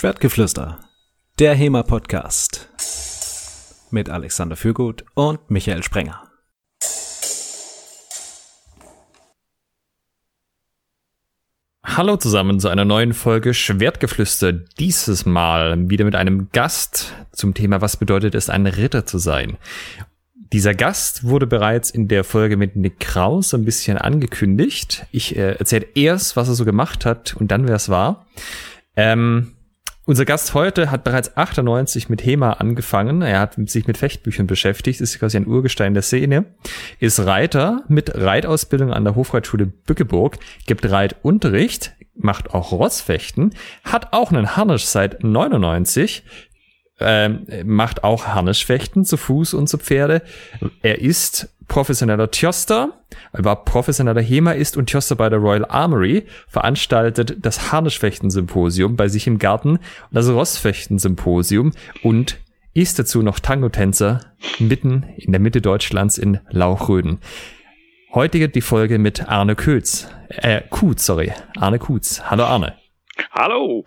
Schwertgeflüster, der HEMA-Podcast mit Alexander Fürgut und Michael Sprenger. Hallo zusammen zu einer neuen Folge Schwertgeflüster. Dieses Mal wieder mit einem Gast zum Thema, was bedeutet es, ein Ritter zu sein. Dieser Gast wurde bereits in der Folge mit Nick Kraus ein bisschen angekündigt. Ich äh, erzähle erst, was er so gemacht hat und dann, wer es war. Ähm, unser Gast heute hat bereits 98 mit HEMA angefangen. Er hat sich mit Fechtbüchern beschäftigt, ist quasi ein Urgestein der Szene, ist Reiter mit Reitausbildung an der Hofreitschule Bückeburg, gibt Reitunterricht, macht auch Rossfechten, hat auch einen Harnisch seit 99, ähm, macht auch Harnischfechten zu Fuß und zu Pferde. Er ist professioneller Tjoster, er war professioneller Hemaist und Tjoster bei der Royal Armory, veranstaltet das Harnischfechten-Symposium bei sich im Garten und das Rossfechten-Symposium und ist dazu noch Tango-Tänzer mitten in der Mitte Deutschlands in Lauchröden. Heute die Folge mit Arne Kötz. Äh, Kutz, sorry. Arne Kutz. Hallo Arne. Hallo.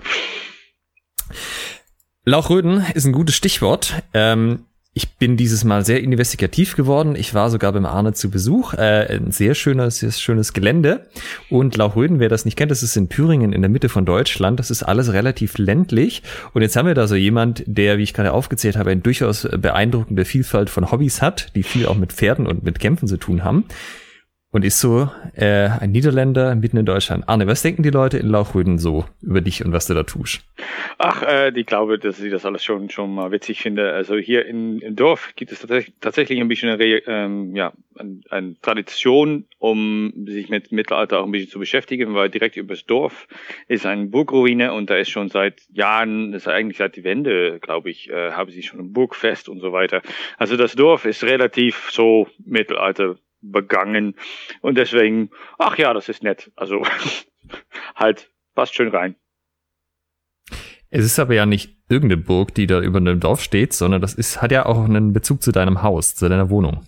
Lauchröden ist ein gutes Stichwort. Ähm, ich bin dieses Mal sehr investigativ geworden. Ich war sogar beim Arne zu Besuch. Äh, ein sehr schönes, sehr schönes Gelände. Und Lauchröden, wer das nicht kennt, das ist in Thüringen in der Mitte von Deutschland. Das ist alles relativ ländlich. Und jetzt haben wir da so jemand, der, wie ich gerade aufgezählt habe, eine durchaus beeindruckende Vielfalt von Hobbys hat, die viel auch mit Pferden und mit Kämpfen zu tun haben und ist so äh, ein Niederländer mitten in Deutschland. Arne, was denken die Leute in Lauchröden so über dich und was du da tust? Ach, äh, ich glaube, dass ich das alles schon schon mal witzig finde. Also hier in, im Dorf gibt es tatsächlich, tatsächlich ein bisschen eine, ähm, ja, eine, eine Tradition, um sich mit Mittelalter auch ein bisschen zu beschäftigen, weil direkt übers Dorf ist eine Burgruine und da ist schon seit Jahren, ist eigentlich seit die Wende, glaube ich, äh, haben sie schon ein Burgfest und so weiter. Also das Dorf ist relativ so Mittelalter begangen. Und deswegen, ach ja, das ist nett. Also halt, passt schön rein. Es ist aber ja nicht irgendeine Burg, die da über einem Dorf steht, sondern das ist, hat ja auch einen Bezug zu deinem Haus, zu deiner Wohnung.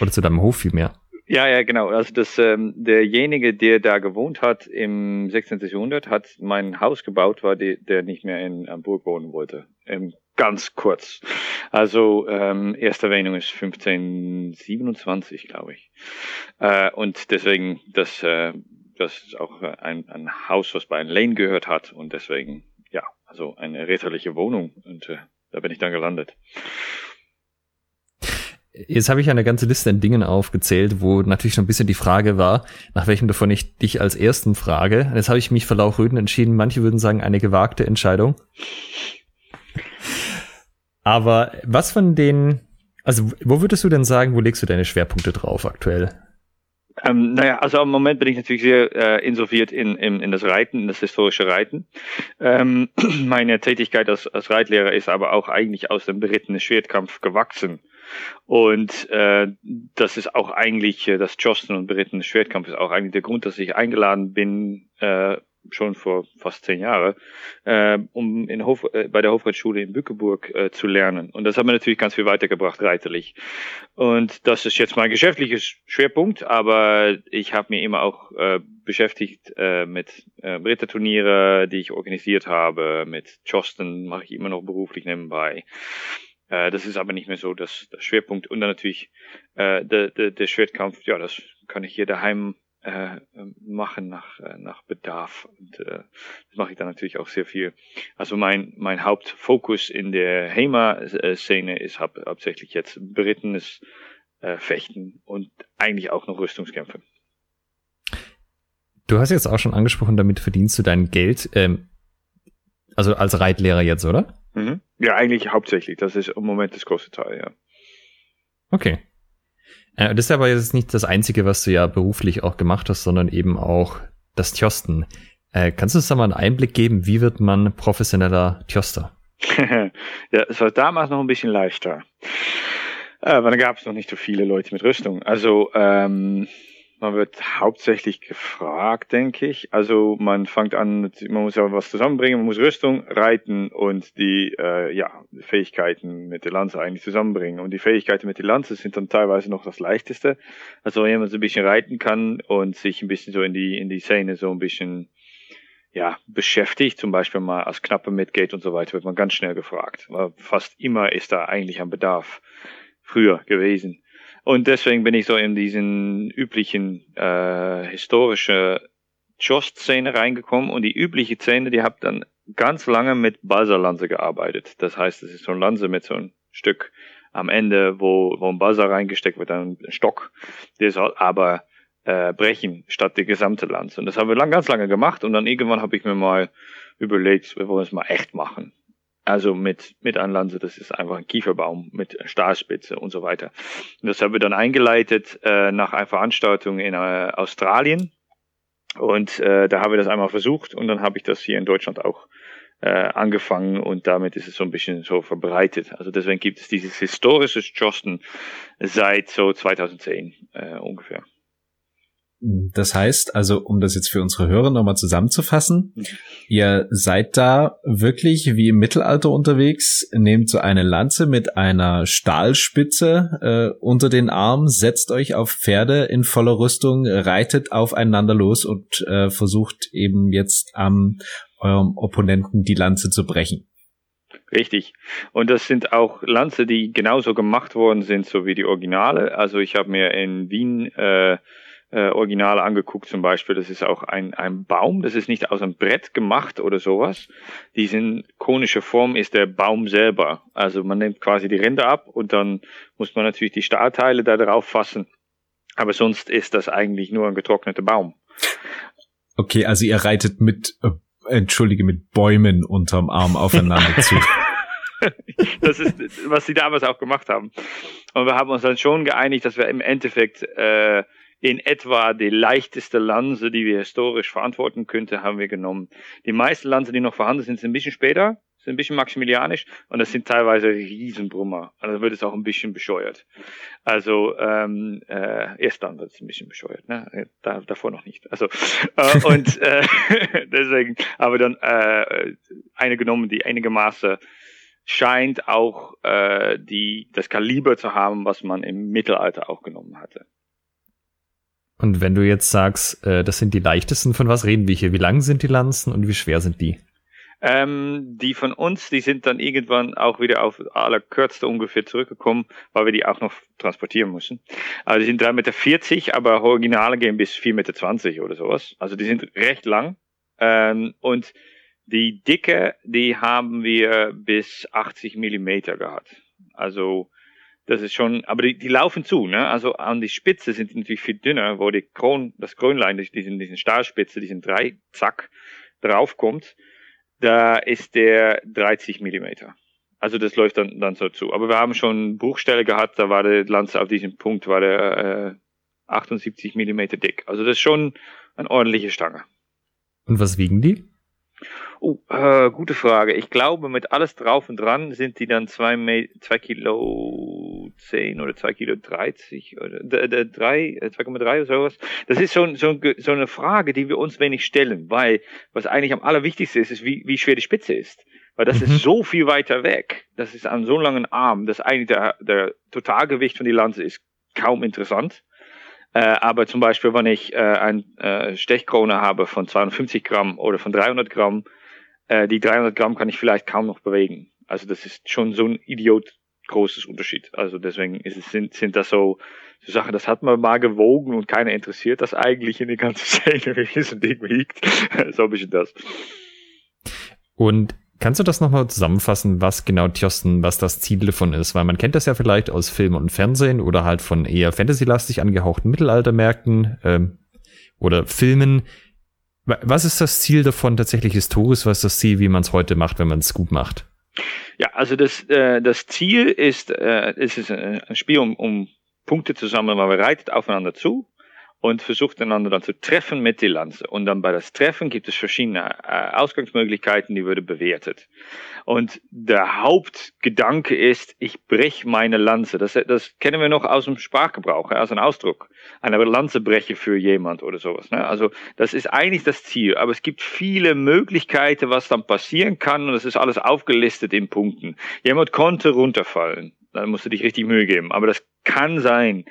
Oder zu deinem Hof vielmehr. Ja, ja, genau. Also das, ähm, derjenige, der da gewohnt hat im 16. Jahrhundert, hat mein Haus gebaut, weil die, der nicht mehr in Burg wohnen wollte. Im ganz kurz. Also ähm, erste Erwähnung ist 1527, glaube ich. Äh, und deswegen, das, äh, das ist auch ein, ein Haus, was bei einem Lane gehört hat und deswegen, ja, also eine räterliche Wohnung und äh, da bin ich dann gelandet. Jetzt habe ich eine ganze Liste an Dingen aufgezählt, wo natürlich schon ein bisschen die Frage war, nach welchem davon ich dich als ersten frage. Jetzt habe ich mich für Lauchröden entschieden. Manche würden sagen, eine gewagte Entscheidung. Aber was von den, also wo würdest du denn sagen, wo legst du deine Schwerpunkte drauf aktuell? Ähm, naja, also im Moment bin ich natürlich sehr äh, insolviert in, in, in das Reiten, in das historische Reiten. Ähm, meine Tätigkeit als, als Reitlehrer ist aber auch eigentlich aus dem berittenen Schwertkampf gewachsen. Und äh, das ist auch eigentlich, äh, das Josten und berittene Schwertkampf ist auch eigentlich der Grund, dass ich eingeladen bin, äh, schon vor fast zehn Jahren, äh, um in Hof, äh, bei der Hofreitschule in Bückeburg äh, zu lernen. Und das hat mir natürlich ganz viel weitergebracht, reiterlich. Und das ist jetzt mein geschäftlicher Schwerpunkt, aber ich habe mir immer auch äh, beschäftigt äh, mit äh, Ritterturniere, die ich organisiert habe, mit Josten mache ich immer noch beruflich nebenbei. Äh, das ist aber nicht mehr so das, das Schwerpunkt. Und dann natürlich äh, der, der, der Schwertkampf, ja, das kann ich hier daheim äh, machen nach, äh, nach Bedarf. Und äh, das mache ich dann natürlich auch sehr viel. Also mein, mein Hauptfokus in der HEMA-Szene ist hau hauptsächlich jetzt berittenes äh, Fechten und eigentlich auch noch Rüstungskämpfe. Du hast jetzt auch schon angesprochen, damit verdienst du dein Geld, ähm, also als Reitlehrer jetzt, oder? Mhm. Ja, eigentlich hauptsächlich. Das ist im Moment das große Teil, ja. Okay. Äh, das ist aber jetzt nicht das Einzige, was du ja beruflich auch gemacht hast, sondern eben auch das Tjosten. Äh, kannst du uns da mal einen Einblick geben, wie wird man professioneller Tjoster? ja, es war damals noch ein bisschen leichter. Äh, aber da gab es noch nicht so viele Leute mit Rüstung. Also ähm, man wird hauptsächlich gefragt, denke ich. Also man fängt an, man muss ja was zusammenbringen, man muss Rüstung, Reiten und die äh, ja, Fähigkeiten mit der Lanze eigentlich zusammenbringen. Und die Fähigkeiten mit der Lanze sind dann teilweise noch das leichteste. Also wenn man so ein bisschen reiten kann und sich ein bisschen so in die in die Szene so ein bisschen ja, beschäftigt, zum Beispiel mal als Knappe mitgeht und so weiter, wird man ganz schnell gefragt. Fast immer ist da eigentlich ein Bedarf früher gewesen. Und deswegen bin ich so in diesen üblichen äh, historische Jost-Szene reingekommen und die übliche Szene, die habe dann ganz lange mit Balsa-Lanze gearbeitet. Das heißt, es ist so ein Lanze mit so einem Stück am Ende, wo, wo ein Balsa reingesteckt wird, ein Stock. Der soll aber äh, brechen statt die gesamte Lanze. Und das haben wir lang, ganz lange gemacht und dann irgendwann habe ich mir mal überlegt, wir wollen es mal echt machen. Also mit, mit einer Lanze, das ist einfach ein Kieferbaum mit Stahlspitze und so weiter. Und das haben wir dann eingeleitet äh, nach einer Veranstaltung in äh, Australien. Und äh, da haben wir das einmal versucht und dann habe ich das hier in Deutschland auch äh, angefangen und damit ist es so ein bisschen so verbreitet. Also deswegen gibt es dieses historische Josten seit so 2010 äh, ungefähr. Das heißt, also um das jetzt für unsere Hörer nochmal zusammenzufassen, ihr seid da wirklich wie im Mittelalter unterwegs, nehmt so eine Lanze mit einer Stahlspitze äh, unter den Arm, setzt euch auf Pferde in voller Rüstung, reitet aufeinander los und äh, versucht eben jetzt am eurem Opponenten die Lanze zu brechen. Richtig. Und das sind auch Lanze, die genauso gemacht worden sind, so wie die Originale. Also ich habe mir in Wien äh, äh, Originale angeguckt zum Beispiel. Das ist auch ein, ein Baum, das ist nicht aus einem Brett gemacht oder sowas. Diese konische Form ist der Baum selber. Also man nimmt quasi die Rinde ab und dann muss man natürlich die Stahlteile da drauf fassen. Aber sonst ist das eigentlich nur ein getrockneter Baum. Okay, also ihr reitet mit, äh, entschuldige, mit Bäumen unterm Arm aufeinander zu. das ist, was sie damals auch gemacht haben. Und wir haben uns dann schon geeinigt, dass wir im Endeffekt äh, in etwa die leichteste Lanze, die wir historisch verantworten könnte, haben wir genommen. Die meisten Lanze, die noch vorhanden sind, sind ein bisschen später, sind ein bisschen maximilianisch und das sind teilweise Riesenbrummer. Also wird es auch ein bisschen bescheuert. Also ähm, äh, erst dann wird es ein bisschen bescheuert, ne? Da, davor noch nicht. Also äh, und äh, deswegen aber dann äh, eine genommen, die einige Maße scheint auch äh, die das Kaliber zu haben, was man im Mittelalter auch genommen hatte. Und wenn du jetzt sagst, äh, das sind die leichtesten, von was reden wir hier? Wie lang sind die Lanzen und wie schwer sind die? Ähm, die von uns, die sind dann irgendwann auch wieder auf allerkürzte ungefähr zurückgekommen, weil wir die auch noch transportieren müssen. Also die sind 3,40 Meter, aber Originale gehen bis 4,20 Meter oder sowas. Also die sind recht lang. Ähm, und die Dicke, die haben wir bis 80 Millimeter gehabt. Also das ist schon, aber die, die laufen zu, ne? Also an die Spitze sind die natürlich viel dünner, wo die Kron, das Krönlein, diesen, diesen Stahlspitze, diesen drei Zack draufkommt, da ist der 30 Millimeter. Also das läuft dann, dann so zu. Aber wir haben schon Bruchstelle gehabt, da war der Lanze auf diesem Punkt, war der äh, 78 Millimeter dick. Also das ist schon eine ordentliche Stange. Und was wiegen die? Oh, äh, gute Frage. Ich glaube, mit alles drauf und dran sind die dann zwei, zwei Kilo zehn oder zwei Kilo dreißig oder drei, 2,3 äh, oder sowas. Das ist so, so, so eine Frage, die wir uns wenig stellen, weil was eigentlich am allerwichtigsten ist, ist, wie, wie schwer die Spitze ist. Weil das mhm. ist so viel weiter weg. Das ist an so langen Arm, dass eigentlich der, der Totalgewicht von die Lanze ist kaum interessant. Äh, aber zum Beispiel, wenn ich äh, eine äh, Stechkrone habe von 250 Gramm oder von 300 Gramm, äh, die 300 Gramm kann ich vielleicht kaum noch bewegen. Also das ist schon so ein Idiot großes Unterschied. Also deswegen es, sind, sind das so, so Sachen, das hat man mal gewogen und keiner interessiert das eigentlich in die ganze Szene, wie es ein Ding wiegt. so ein bisschen das. Und Kannst du das nochmal zusammenfassen, was genau Tjosten, was das Ziel davon ist? Weil man kennt das ja vielleicht aus Film und Fernsehen oder halt von eher fantasylastig angehauchten Mittelaltermärkten ähm, oder Filmen. Was ist das Ziel davon tatsächlich historisch? Was ist das Ziel, wie man es heute macht, wenn man es gut macht? Ja, also das, äh, das Ziel ist, äh, es ist ein Spiel um, um Punkte zu sammeln, weil man reitet aufeinander zu und versucht einander dann zu treffen mit die Lanze. Und dann bei das Treffen gibt es verschiedene äh, Ausgangsmöglichkeiten, die würde bewertet. Und der Hauptgedanke ist, ich brech meine Lanze. Das, das kennen wir noch aus dem Sprachgebrauch, als ein Ausdruck. Eine Lanze breche für jemand oder sowas. Ne? Also das ist eigentlich das Ziel. Aber es gibt viele Möglichkeiten, was dann passieren kann. Und das ist alles aufgelistet in Punkten. Jemand konnte runterfallen. Dann musst du dich richtig Mühe geben. Aber das kann sein.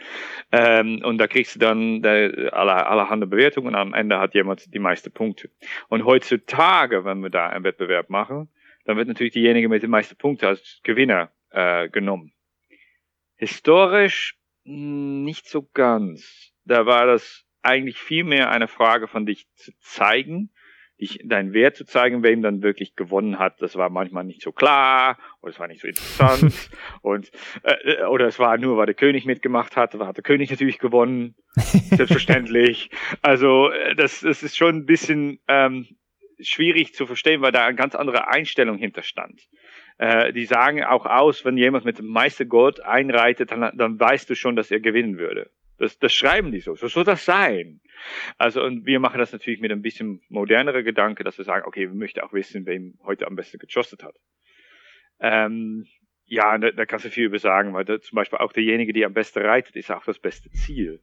Ähm, und da kriegst du dann alle, allerhand Bewertungen und am Ende hat jemand die meisten Punkte. Und heutzutage, wenn wir da einen Wettbewerb machen, dann wird natürlich diejenige mit den meisten Punkten als Gewinner äh, genommen. Historisch hm, nicht so ganz. Da war das eigentlich viel mehr eine Frage von dich zu zeigen, dich deinen Wert zu zeigen, wem dann wirklich gewonnen hat. Das war manchmal nicht so klar oder es war nicht so interessant und äh, oder es war nur, weil der König mitgemacht hat, hat der König natürlich gewonnen, selbstverständlich. Also äh, das, das ist schon ein bisschen ähm, schwierig zu verstehen, weil da eine ganz andere Einstellung hinterstand. Äh, die sagen auch aus, wenn jemand mit dem meisten Gold einreitet, dann, dann weißt du schon, dass er gewinnen würde. Das, das schreiben die so. So soll das sein. Also, und wir machen das natürlich mit ein bisschen modernerer Gedanke, dass wir sagen, okay, wir möchten auch wissen, wem heute am besten geschossen hat. Ähm, ja, da, da kannst du viel über sagen, weil da, zum Beispiel auch derjenige, der am besten reitet, ist auch das beste Ziel.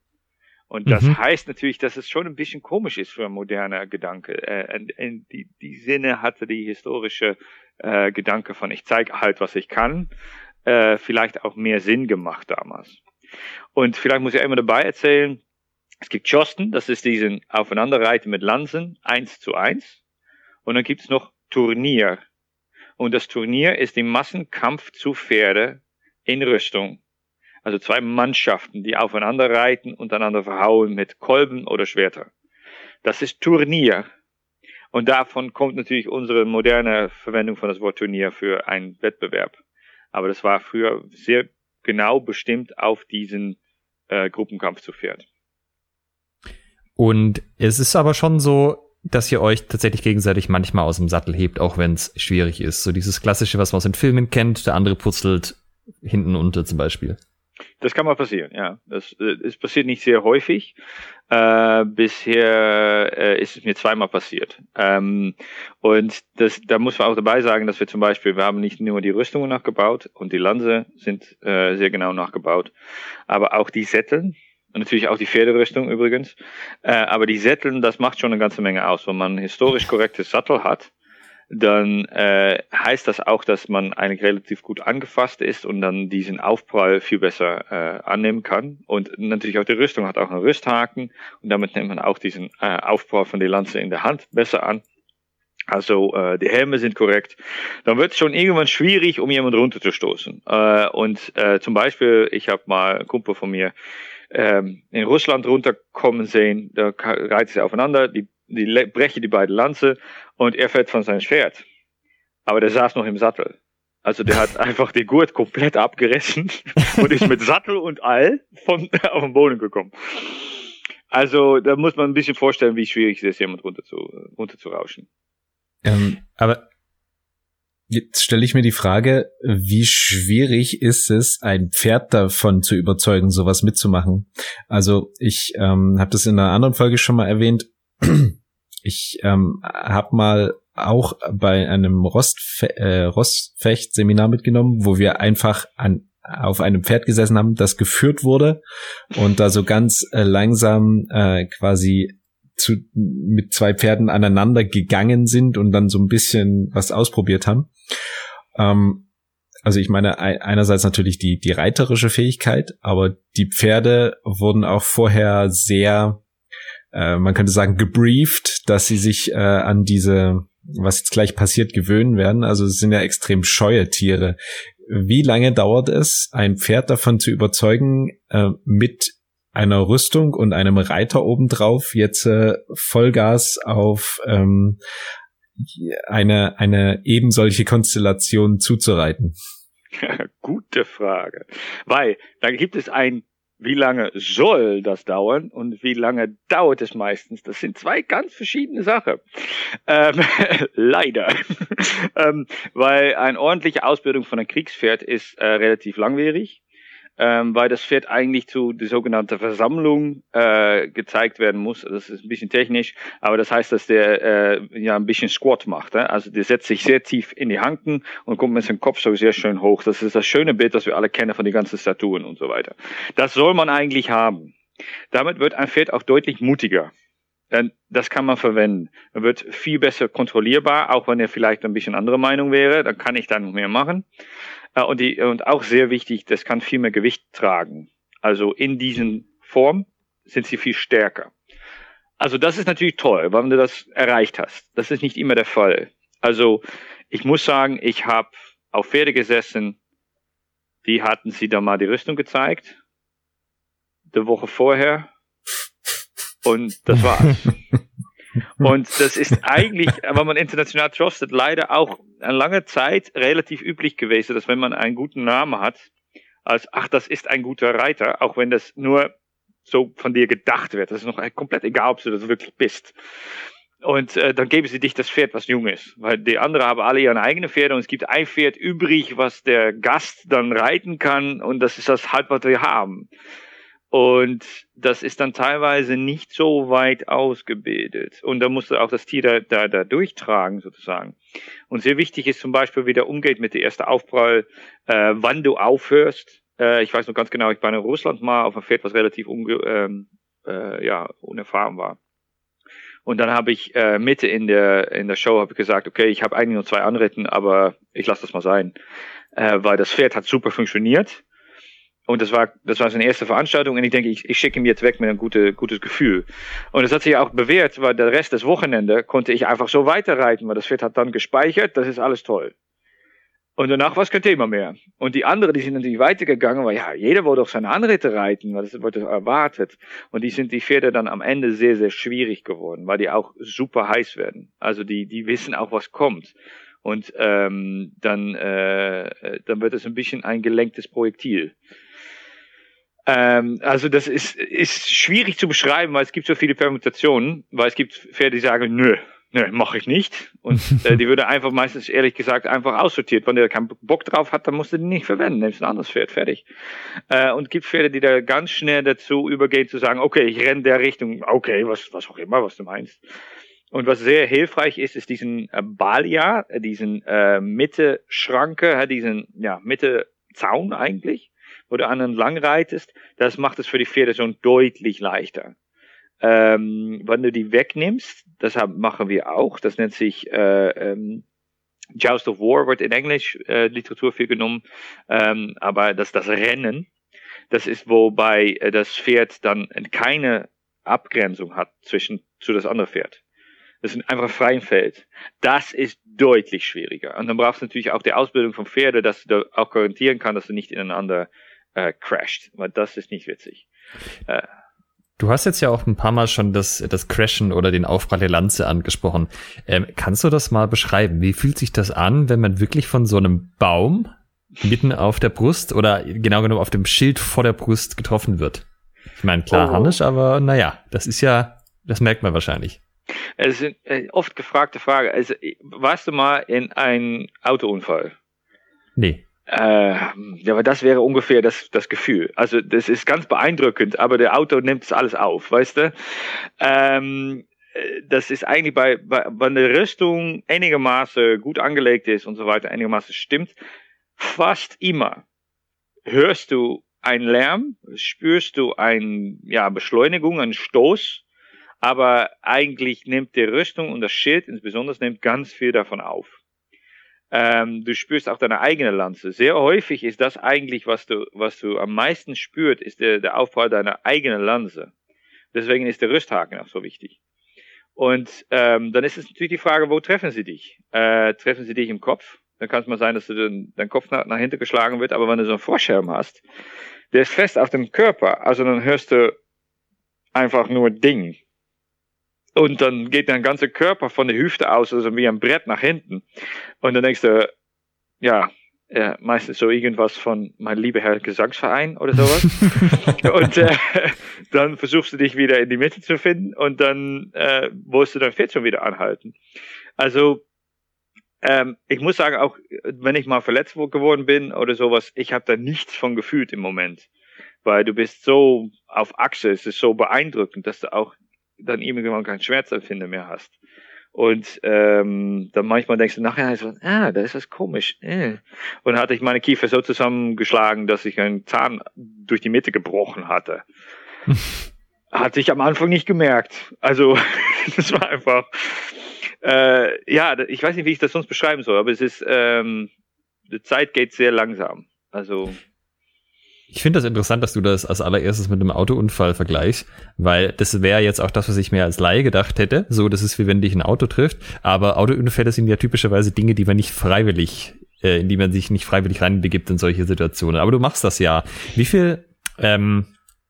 Und das mhm. heißt natürlich, dass es schon ein bisschen komisch ist für ein moderner Gedanke. Äh, in, die, die Sinne hatte die historische äh, Gedanke von ich zeige halt, was ich kann, äh, vielleicht auch mehr Sinn gemacht damals. Und vielleicht muss ich immer dabei erzählen, es gibt Josten, das ist diesen Aufeinanderreiten mit Lanzen, eins zu eins. Und dann gibt es noch Turnier. Und das Turnier ist die Massenkampf zu Pferde in Rüstung. Also zwei Mannschaften, die aufeinander reiten und einander verhauen mit Kolben oder Schwerter. Das ist Turnier. Und davon kommt natürlich unsere moderne Verwendung von das Wort Turnier für einen Wettbewerb. Aber das war früher sehr genau bestimmt auf diesen äh, Gruppenkampf zu Pferd. Und es ist aber schon so, dass ihr euch tatsächlich gegenseitig manchmal aus dem Sattel hebt, auch wenn es schwierig ist. So dieses klassische, was man aus den Filmen kennt, der andere putzelt hinten unter zum Beispiel. Das kann mal passieren, ja. Das, äh, passiert nicht sehr häufig. Äh, bisher äh, ist es mir zweimal passiert. Ähm, und das, da muss man auch dabei sagen, dass wir zum Beispiel, wir haben nicht nur die Rüstungen nachgebaut und die Lanze sind äh, sehr genau nachgebaut, aber auch die Sättel, und natürlich auch die Pferderüstung übrigens. Äh, aber die Sätteln, das macht schon eine ganze Menge aus. Wenn man historisch korrektes Sattel hat, dann äh, heißt das auch, dass man eigentlich relativ gut angefasst ist und dann diesen Aufprall viel besser äh, annehmen kann. Und natürlich auch die Rüstung hat auch einen Rüsthaken und damit nimmt man auch diesen äh, Aufprall von der Lanze in der Hand besser an. Also äh, die Helme sind korrekt. Dann wird es schon irgendwann schwierig, um jemanden runterzustoßen. Äh, und äh, zum Beispiel, ich habe mal einen Kumpel von mir ähm, in Russland runterkommen sehen, da reitet sie aufeinander, die die brechen die beiden Lanze und er fällt von seinem Schwert. Aber der saß noch im Sattel. Also der hat einfach den Gurt komplett abgerissen und ist mit Sattel und all von, auf den Boden gekommen. Also da muss man ein bisschen vorstellen, wie schwierig es ist, jemand runter zu, runter zu rauschen. Ähm, aber Jetzt stelle ich mir die Frage, wie schwierig ist es, ein Pferd davon zu überzeugen, sowas mitzumachen? Also ich ähm, habe das in einer anderen Folge schon mal erwähnt. Ich ähm, habe mal auch bei einem Rostfe äh, Rostfecht-Seminar mitgenommen, wo wir einfach an auf einem Pferd gesessen haben, das geführt wurde und da so ganz äh, langsam äh, quasi zu, mit zwei Pferden aneinander gegangen sind und dann so ein bisschen was ausprobiert haben. Ähm, also ich meine einerseits natürlich die, die reiterische Fähigkeit, aber die Pferde wurden auch vorher sehr äh, man könnte sagen, gebrieft, dass sie sich äh, an diese, was jetzt gleich passiert, gewöhnen werden. Also es sind ja extrem scheue Tiere. Wie lange dauert es, ein Pferd davon zu überzeugen, äh, mit einer Rüstung und einem Reiter obendrauf jetzt äh, Vollgas auf ähm, eine, eine eben solche Konstellation zuzureiten? Gute Frage. Weil da gibt es ein wie lange soll das dauern und wie lange dauert es meistens? Das sind zwei ganz verschiedene Sachen. Ähm, leider. ähm, weil eine ordentliche Ausbildung von einem Kriegspferd ist äh, relativ langwierig ähm, weil das Pferd eigentlich zu der sogenannten Versammlung äh, gezeigt werden muss. Das ist ein bisschen technisch, aber das heißt, dass der äh, ja ein bisschen Squat macht. Äh? Also der setzt sich sehr tief in die Hanken und kommt mit seinem Kopf so sehr schön hoch. Das ist das schöne Bild, das wir alle kennen von den ganzen Statuen und so weiter. Das soll man eigentlich haben. Damit wird ein Pferd auch deutlich mutiger. Das kann man verwenden. Er wird viel besser kontrollierbar, auch wenn er vielleicht ein bisschen andere Meinung wäre. Dann kann ich da noch mehr machen. Äh, und, die, und auch sehr wichtig, das kann viel mehr Gewicht tragen. Also in diesen Form sind sie viel stärker. Also das ist natürlich toll, wenn du das erreicht hast. Das ist nicht immer der Fall. Also ich muss sagen, ich habe auf Pferde gesessen, die hatten sie da mal die Rüstung gezeigt, die Woche vorher. Und das war's. Und das ist eigentlich, wenn man international trustet, leider auch eine lange Zeit relativ üblich gewesen, dass wenn man einen guten Namen hat, als, ach, das ist ein guter Reiter, auch wenn das nur so von dir gedacht wird. Das ist noch komplett egal, ob du das wirklich bist. Und äh, dann geben sie dich das Pferd, was jung ist. Weil die anderen haben alle ihre eigenen Pferde und es gibt ein Pferd übrig, was der Gast dann reiten kann und das ist das halb, was wir haben. Und das ist dann teilweise nicht so weit ausgebildet. Und da musst du auch das Tier da, da, da durchtragen, sozusagen. Und sehr wichtig ist zum Beispiel, wie der umgeht mit der ersten Aufprall, äh, wann du aufhörst. Äh, ich weiß noch ganz genau, ich war in Russland mal auf einem Pferd, was relativ unge ähm, äh, ja, unerfahren war. Und dann habe ich äh, Mitte in der in der Show habe ich gesagt, okay, ich habe eigentlich nur zwei Anritten, aber ich lasse das mal sein, äh, weil das Pferd hat super funktioniert und das war, das war seine erste Veranstaltung und ich denke, ich, ich schicke ihn jetzt weg mit einem gute, gutes Gefühl. Und es hat sich auch bewährt, weil der Rest des Wochenende konnte ich einfach so weiterreiten, weil das Pferd hat dann gespeichert, das ist alles toll. Und danach war es kein Thema mehr. Und die anderen, die sind natürlich weitergegangen, weil ja, jeder wollte doch seine Anritte reiten, weil das wurde erwartet. Und die sind die Pferde dann am Ende sehr, sehr schwierig geworden, weil die auch super heiß werden. Also die, die wissen auch, was kommt. Und ähm, dann, äh, dann wird es ein bisschen ein gelenktes Projektil. Ähm, also das ist, ist schwierig zu beschreiben, weil es gibt so viele Permutationen, weil es gibt Pferde, die sagen, nö, nö, mache ich nicht. Und äh, die würde einfach meistens, ehrlich gesagt, einfach aussortiert. Wenn der keinen Bock drauf hat, dann musst du die nicht verwenden, nimmst ein anderes Pferd, fertig. Äh, und es gibt Pferde, die da ganz schnell dazu übergehen zu sagen, okay, ich renne der Richtung, okay, was, was auch immer, was du meinst. Und was sehr hilfreich ist, ist diesen äh, Balia, diesen äh, Mitte-Schranke, diesen ja, Mitte-Zaun eigentlich wo du an lang reitest, das macht es für die Pferde schon deutlich leichter. Ähm, wenn du die wegnimmst, das machen wir auch, das nennt sich äh, ähm, Joust of War, wird in Englisch äh, Literatur viel genommen, ähm, aber das, das Rennen, das ist, wobei äh, das Pferd dann keine Abgrenzung hat zwischen zu das andere Pferd. Das ist einfach freien Feld. Das ist deutlich schwieriger. Und dann brauchst du natürlich auch die Ausbildung von Pferde, dass du da auch garantieren kannst, dass du nicht ineinander äh, crasht. Weil das ist nicht witzig. Äh, Du hast jetzt ja auch ein paar Mal schon das, das Crashen oder den Aufprall der Lanze angesprochen. Ähm, kannst du das mal beschreiben? Wie fühlt sich das an, wenn man wirklich von so einem Baum mitten auf der Brust oder genau genommen auf dem Schild vor der Brust getroffen wird? Ich meine, klar, oh. Hannisch, aber naja, das ist ja, das merkt man wahrscheinlich. Es ist eine oft gefragte Frage. Also, warst du mal in einem Autounfall? Nee. Äh, ja, aber das wäre ungefähr das, das Gefühl. Also das ist ganz beeindruckend, aber der Auto nimmt es alles auf, weißt du? Ähm, äh, das ist eigentlich bei, bei, wenn die Rüstung einigermaßen gut angelegt ist und so weiter, einigermaßen stimmt, fast immer hörst du einen Lärm, spürst du eine ja, Beschleunigung, einen Stoß, aber eigentlich nimmt die Rüstung und das Schild insbesondere nimmt ganz viel davon auf. Ähm, du spürst auch deine eigene Lanze. Sehr häufig ist das eigentlich, was du, was du am meisten spürst, ist der, der Aufbau deiner eigenen Lanze. Deswegen ist der Rüsthaken auch so wichtig. Und ähm, dann ist es natürlich die Frage, wo treffen sie dich? Äh, treffen sie dich im Kopf? Dann kann es mal sein, dass du den, dein Kopf nach, nach hinten geschlagen wird, aber wenn du so einen Vorschirm hast, der ist fest auf dem Körper, also dann hörst du einfach nur Ding. Und dann geht dein ganzer Körper von der Hüfte aus, also wie ein Brett nach hinten. Und dann denkst du, ja, ja, meistens so irgendwas von mein lieber Herr Gesangsverein oder sowas. und äh, dann versuchst du dich wieder in die Mitte zu finden und dann äh, musst du dein Pferd schon wieder anhalten. Also ähm, ich muss sagen, auch wenn ich mal verletzt geworden bin oder sowas, ich habe da nichts von gefühlt im Moment. Weil du bist so auf Achse, es ist so beeindruckend, dass du auch dann irgendwann kein Schmerzempfinden mehr hast. Und ähm, dann manchmal denkst du nachher so, ah, da ist was komisch. Äh. Und hatte ich meine Kiefer so zusammengeschlagen, dass ich einen Zahn durch die Mitte gebrochen hatte. hatte ich am Anfang nicht gemerkt. Also das war einfach, äh, ja, ich weiß nicht, wie ich das sonst beschreiben soll, aber es ist, ähm, die Zeit geht sehr langsam. Also Ich finde das interessant, dass du das als allererstes mit einem Autounfall vergleichst, weil das wäre jetzt auch das, was ich mir als Laie gedacht hätte. So, das ist wie wenn dich ein Auto trifft. Aber Autounfälle sind ja typischerweise Dinge, die man nicht freiwillig, äh, in die man sich nicht freiwillig reinbegibt in solche Situationen. Aber du machst das ja. Wie viel, ähm,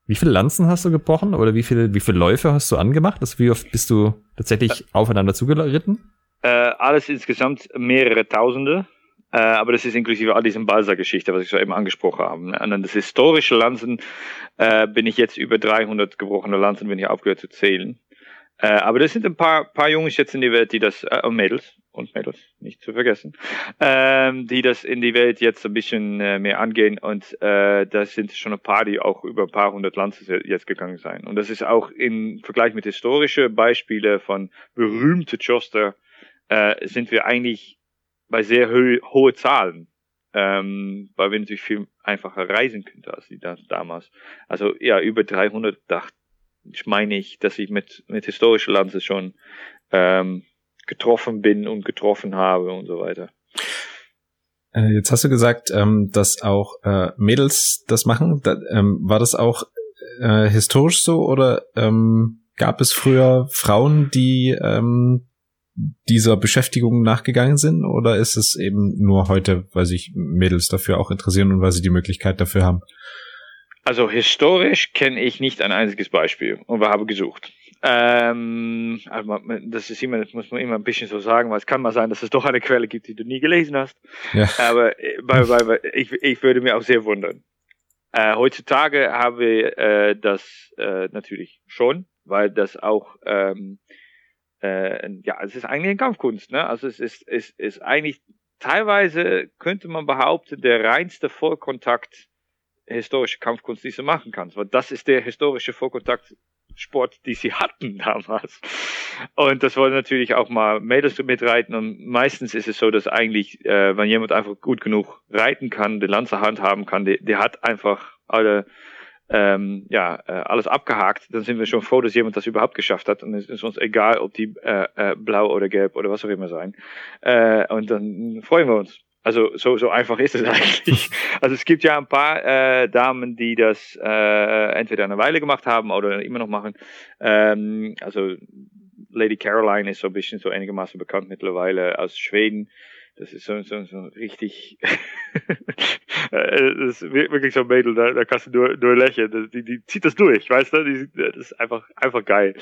wie viele Lanzen hast du gebrochen oder wie viele, wie viele Läufe hast du angemacht? Also wie oft bist du tatsächlich aufeinander zugeritten? Äh, alles insgesamt mehrere Tausende. Äh, aber das ist inklusive all diesen Balsa-Geschichte, was ich so eben angesprochen habe. Ne? Und dann das historische Lanzen äh, bin ich jetzt über 300 gebrochene Lanzen, wenn ich aufgehört zu zählen. Äh, aber das sind ein paar, paar Jungs jetzt in die Welt, die das, äh, Mädels und Mädels, nicht zu vergessen, ähm, die das in die Welt jetzt ein bisschen äh, mehr angehen und äh, das sind schon ein paar, die auch über ein paar hundert Lanzen jetzt gegangen sein. Und das ist auch im Vergleich mit historischen Beispielen von berühmte Choster, äh, sind wir eigentlich bei sehr ho hohe Zahlen, ähm, weil wir natürlich viel einfacher reisen könnten als die das damals. Also ja, über 300 dachte ich meine ich, dass ich mit, mit historischer Lanze schon ähm, getroffen bin und getroffen habe und so weiter. Äh, jetzt hast du gesagt, ähm, dass auch äh, Mädels das machen. Da, ähm, war das auch äh, historisch so oder ähm, gab es früher Frauen, die ähm, dieser Beschäftigung nachgegangen sind oder ist es eben nur heute, weil sich Mädels dafür auch interessieren und weil sie die Möglichkeit dafür haben? Also historisch kenne ich nicht ein einziges Beispiel und wir haben gesucht. Ähm, also das ist immer, das muss man immer ein bisschen so sagen, weil es kann mal sein, dass es doch eine Quelle gibt, die du nie gelesen hast. Ja. Aber äh, bei, bei, ich, ich würde mir auch sehr wundern. Äh, heutzutage haben wir äh, das äh, natürlich schon, weil das auch ähm, äh, ja, es ist eigentlich eine Kampfkunst, ne? Also es ist, es ist eigentlich teilweise könnte man behaupten, der reinste Vollkontakt historische Kampfkunst, die sie machen kann. Weil das ist der historische Vollkontaktsport, die sie hatten damals. Und das wollen natürlich auch mal Mädels mitreiten. Und meistens ist es so, dass eigentlich, äh, wenn jemand einfach gut genug reiten kann, die Lanze handhaben kann, der, der hat einfach alle ähm, ja, äh, alles abgehakt, dann sind wir schon froh, dass jemand das überhaupt geschafft hat. Und es ist uns egal, ob die äh, äh, blau oder gelb oder was auch immer sein. Äh, und dann freuen wir uns. Also so, so einfach ist es eigentlich. Also es gibt ja ein paar äh, Damen, die das äh, entweder eine Weile gemacht haben oder immer noch machen. Ähm, also Lady Caroline ist so ein bisschen so einigermaßen bekannt mittlerweile aus Schweden. Das ist so, so, so richtig, äh, das ist wirklich so ein Mädel, da, da kannst du nur, nur lächeln. Die, die zieht das durch, weißt du? Die, das ist einfach, einfach geil.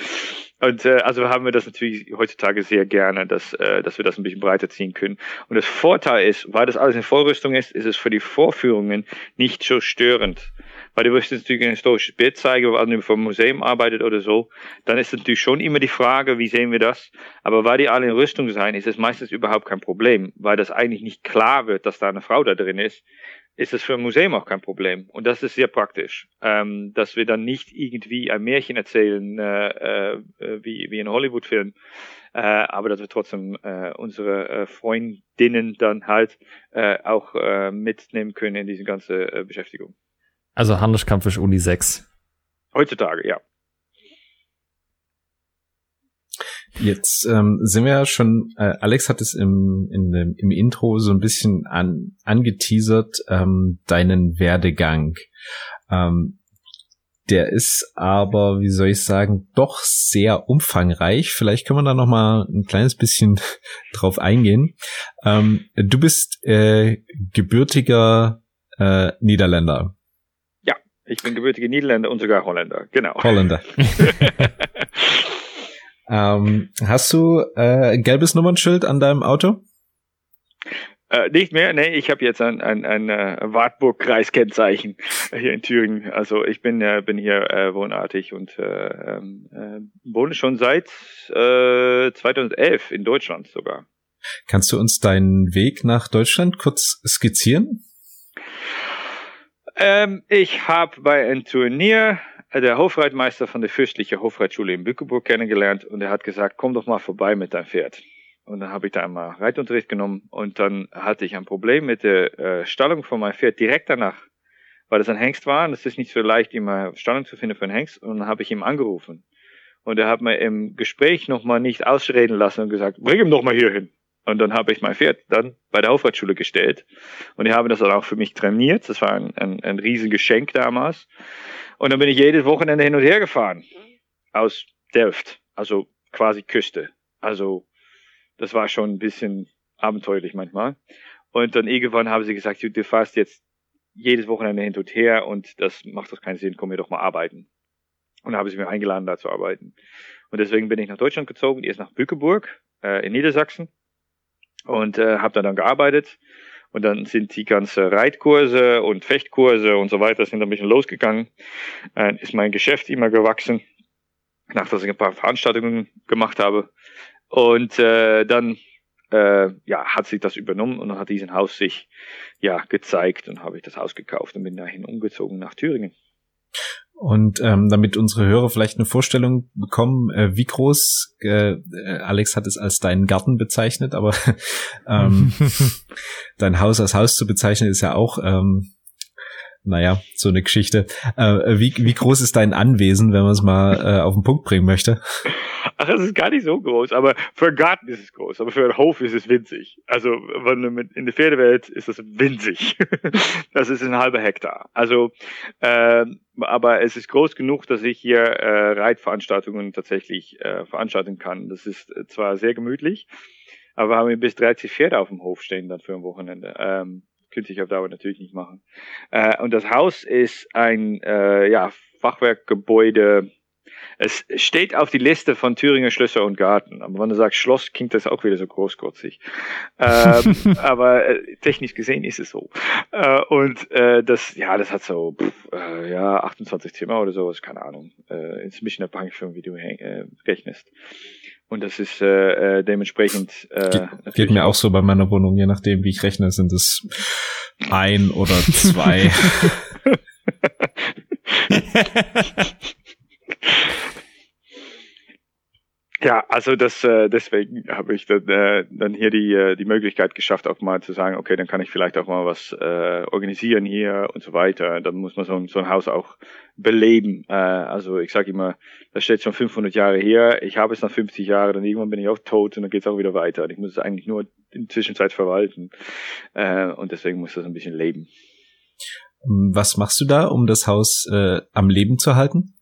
Und äh, also haben wir das natürlich heutzutage sehr gerne, dass, äh, dass wir das ein bisschen breiter ziehen können. Und das Vorteil ist, weil das alles in Vollrüstung ist, ist es für die Vorführungen nicht so störend. Weil du möchtest natürlich ein historisches Bild zeigen, wenn du vom Museum arbeitet oder so, dann ist natürlich schon immer die Frage, wie sehen wir das? Aber weil die alle in Rüstung sein, ist es meistens überhaupt kein Problem, weil das eigentlich nicht klar wird, dass da eine Frau da drin ist ist es für ein Museum auch kein Problem. Und das ist sehr praktisch, ähm, dass wir dann nicht irgendwie ein Märchen erzählen, äh, äh, wie, wie in Hollywood-Film, äh, aber dass wir trotzdem äh, unsere äh, Freundinnen dann halt äh, auch äh, mitnehmen können in diese ganze äh, Beschäftigung. Also Handelskampf ist Uni 6. Heutzutage, ja. Jetzt ähm, sind wir ja schon, äh, Alex hat es im, in, dem, im Intro so ein bisschen an, angeteasert, ähm, deinen Werdegang. Ähm, der ist aber, wie soll ich sagen, doch sehr umfangreich. Vielleicht können wir da noch mal ein kleines bisschen drauf eingehen. Ähm, du bist äh, gebürtiger äh, Niederländer. Ich bin gebürtiger Niederländer und sogar Holländer, genau. Holländer. Ähm, hast du äh, gelbes Nummernschild an deinem Auto? Äh, nicht mehr, nee, ich habe jetzt ein, ein, ein äh, Wartburg-Kreiskennzeichen hier in Thüringen. Also ich bin, äh, bin hier äh, wohnartig und äh, ähm, äh, wohne schon seit äh, 2011 in Deutschland sogar. Kannst du uns deinen Weg nach Deutschland kurz skizzieren? Ähm, ich habe bei einem Turnier der Hofreitmeister von der fürstlichen Hofreitschule in Bückeburg kennengelernt und er hat gesagt, komm doch mal vorbei mit deinem Pferd. Und dann habe ich da einmal Reitunterricht genommen und dann hatte ich ein Problem mit der äh, Stallung von meinem Pferd direkt danach, weil das ein Hengst war und es ist nicht so leicht, immer Stallung zu finden für einen Hengst und dann habe ich ihm angerufen. Und er hat mir im Gespräch nochmal nicht ausreden lassen und gesagt, bring ihn doch mal hier hin. Und dann habe ich mein Pferd dann bei der Auffahrtschule gestellt. Und die haben das dann auch für mich trainiert. Das war ein, ein, ein Riesengeschenk damals. Und dann bin ich jedes Wochenende hin und her gefahren. Aus Delft. Also quasi Küste. Also das war schon ein bisschen abenteuerlich manchmal. Und dann irgendwann haben sie gesagt, du fährst jetzt jedes Wochenende hin und her und das macht doch keinen Sinn, komm mir doch mal arbeiten. Und da habe ich mir eingeladen, da zu arbeiten. Und deswegen bin ich nach Deutschland gezogen, erst nach Bückeburg äh, in Niedersachsen und äh, habe da dann gearbeitet. Und dann sind die ganze Reitkurse und Fechtkurse und so weiter sind ein bisschen losgegangen. Äh, ist mein Geschäft immer gewachsen, nachdem ich ein paar Veranstaltungen gemacht habe. Und äh, dann äh, ja, hat sich das übernommen und dann hat diesen Haus sich ja gezeigt und habe ich das Haus gekauft und bin dahin umgezogen nach Thüringen. Und ähm, damit unsere Hörer vielleicht eine Vorstellung bekommen, äh, wie groß, äh, Alex hat es als deinen Garten bezeichnet, aber ähm, dein Haus als Haus zu bezeichnen ist ja auch, ähm, naja, so eine Geschichte. Äh, wie, wie groß ist dein Anwesen, wenn man es mal äh, auf den Punkt bringen möchte? Ach, es ist gar nicht so groß, aber für einen Garten ist es groß, aber für einen Hof ist es winzig. Also wenn du mit, in der Pferdewelt ist es winzig. das ist ein halber Hektar. Also, äh, aber es ist groß genug, dass ich hier äh, Reitveranstaltungen tatsächlich äh, veranstalten kann. Das ist äh, zwar sehr gemütlich, aber wir haben bis 30 Pferde auf dem Hof stehen dann für ein Wochenende. Ähm, könnte ich auf Dauer natürlich nicht machen. Äh, und das Haus ist ein äh, ja, Fachwerkgebäude es steht auf die Liste von Thüringer Schlösser und Garten. Aber wenn du sagst Schloss, klingt das auch wieder so großkotzig. ähm, aber äh, technisch gesehen ist es so. Äh, und äh, das, ja, das hat so, pff, äh, ja, 28 Zimmer oder sowas, keine Ahnung. Äh, ist ein bisschen abhängig von wie du äh, rechnest. Und das ist äh, äh, dementsprechend. Äh, geht, geht mir auch so bei meiner Wohnung, je nachdem, wie ich rechne, sind es ein oder zwei. Ja, also das äh, deswegen habe ich dann, äh, dann hier die äh, die Möglichkeit geschafft, auch mal zu sagen, okay, dann kann ich vielleicht auch mal was äh, organisieren hier und so weiter. Dann muss man so, ein so ein Haus auch beleben. Äh, also ich sage immer, das steht schon 500 Jahre her. Ich habe es nach 50 Jahren, dann irgendwann bin ich auch tot und dann geht es auch wieder weiter. Und ich muss es eigentlich nur in der Zwischenzeit verwalten äh, und deswegen muss das ein bisschen leben. Was machst du da, um das Haus äh, am Leben zu halten?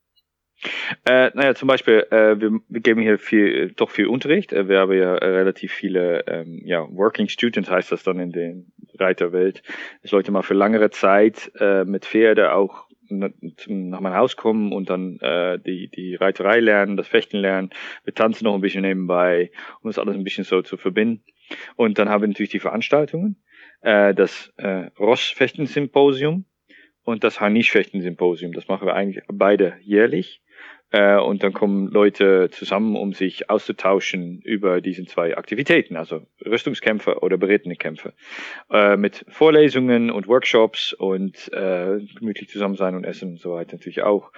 Äh, naja, zum Beispiel, äh, wir, wir geben hier viel, doch viel Unterricht. Äh, wir haben ja äh, relativ viele ähm, ja, Working Students, heißt das dann in der Reiterwelt. Es Leute mal für langere Zeit äh, mit Pferde auch nach meinem Haus kommen und dann äh, die, die Reiterei lernen, das Fechten lernen. Wir tanzen noch ein bisschen nebenbei, um das alles ein bisschen so zu verbinden. Und dann haben wir natürlich die Veranstaltungen, äh, das äh, Rossfechten-Symposium und das Harnischfechten-Symposium. Das machen wir eigentlich beide jährlich. Äh, und dann kommen Leute zusammen, um sich auszutauschen über diese zwei Aktivitäten, also Rüstungskämpfe oder berittene Kämpfe. Äh, mit Vorlesungen und Workshops und äh, gemütlich zusammen sein und essen und so weiter natürlich auch.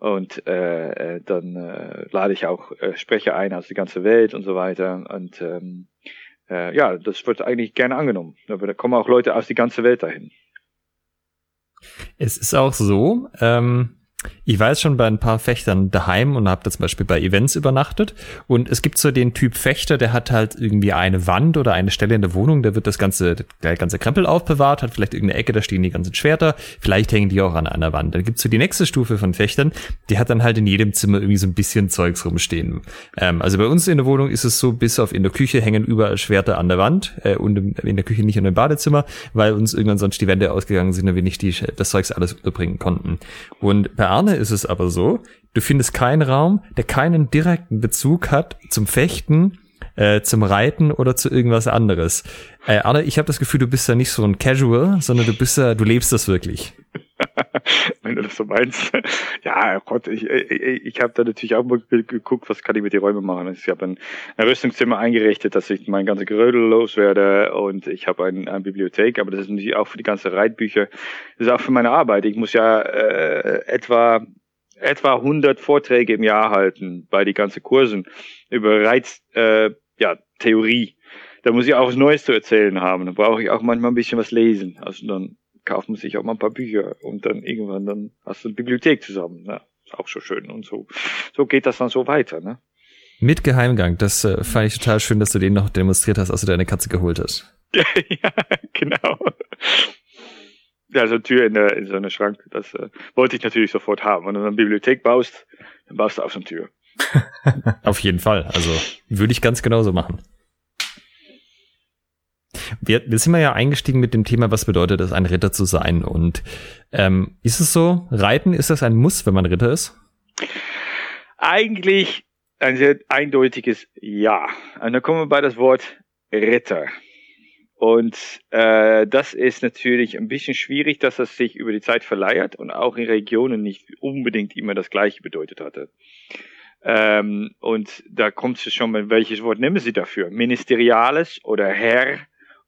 Und äh, äh dann äh, lade ich auch äh, Sprecher ein aus der ganzen Welt und so weiter. Und ähm, äh, ja, das wird eigentlich gerne angenommen. Aber da kommen auch Leute aus der ganzen Welt dahin. Es ist auch so, ähm, ich jetzt schon bei ein paar Fechtern daheim und habe da zum Beispiel bei Events übernachtet. Und es gibt so den Typ Fechter, der hat halt irgendwie eine Wand oder eine Stelle in der Wohnung, da wird das ganze, der ganze Krempel aufbewahrt, hat vielleicht irgendeine Ecke, da stehen die ganzen Schwerter, vielleicht hängen die auch an einer Wand. Dann gibt's so die nächste Stufe von Fechtern, die hat dann halt in jedem Zimmer irgendwie so ein bisschen Zeugs rumstehen. Ähm, also bei uns in der Wohnung ist es so, bis auf in der Küche hängen überall Schwerter an der Wand äh, und in der Küche nicht in dem Badezimmer, weil uns irgendwann sonst die Wände ausgegangen sind und wir nicht die, das Zeugs alles unterbringen konnten. Und bei Arne ist es aber so, du findest keinen Raum, der keinen direkten Bezug hat zum Fechten, äh, zum Reiten oder zu irgendwas anderes. Äh, Arne, ich habe das Gefühl, du bist ja nicht so ein Casual, sondern du bist ja, du lebst das wirklich. Wenn du das so meinst. Ja, Gott, ich, ich, ich habe da natürlich auch mal geguckt, was kann ich mit den Räumen machen. Ich habe ein, ein Rüstungszimmer eingerichtet, dass ich mein ganze Gerödel loswerde und ich habe ein, eine Bibliothek, aber das ist natürlich auch für die ganze Reitbücher. Das ist auch für meine Arbeit. Ich muss ja äh, etwa etwa 100 Vorträge im Jahr halten bei die ganzen Kursen über Reiz, äh, ja, Theorie. Da muss ich auch was Neues zu erzählen haben. Da brauche ich auch manchmal ein bisschen was lesen. Also dann kauft man sich auch mal ein paar Bücher und dann irgendwann dann hast du eine Bibliothek zusammen. Ja, ist auch schon schön und so. So geht das dann so weiter, ne? Mit Geheimgang. Das äh, fand ich total schön, dass du den noch demonstriert hast, als du deine Katze geholt hast. ja, genau. Ja, so eine Tür in, der, in so einem Schrank, das äh, wollte ich natürlich sofort haben. Wenn du eine Bibliothek baust, dann baust du auch so eine Tür. Auf jeden Fall. Also würde ich ganz genauso machen. Wir, wir sind ja eingestiegen mit dem Thema, was bedeutet es, ein Ritter zu sein. Und ähm, ist es so, Reiten, ist das ein Muss, wenn man Ritter ist? Eigentlich ein sehr eindeutiges Ja. Und dann kommen wir bei das Wort Ritter. Und äh, das ist natürlich ein bisschen schwierig, dass das sich über die Zeit verleiert und auch in Regionen nicht unbedingt immer das Gleiche bedeutet hatte. Ähm, und da kommt es schon, welches Wort nehmen Sie dafür? Ministeriales oder Herr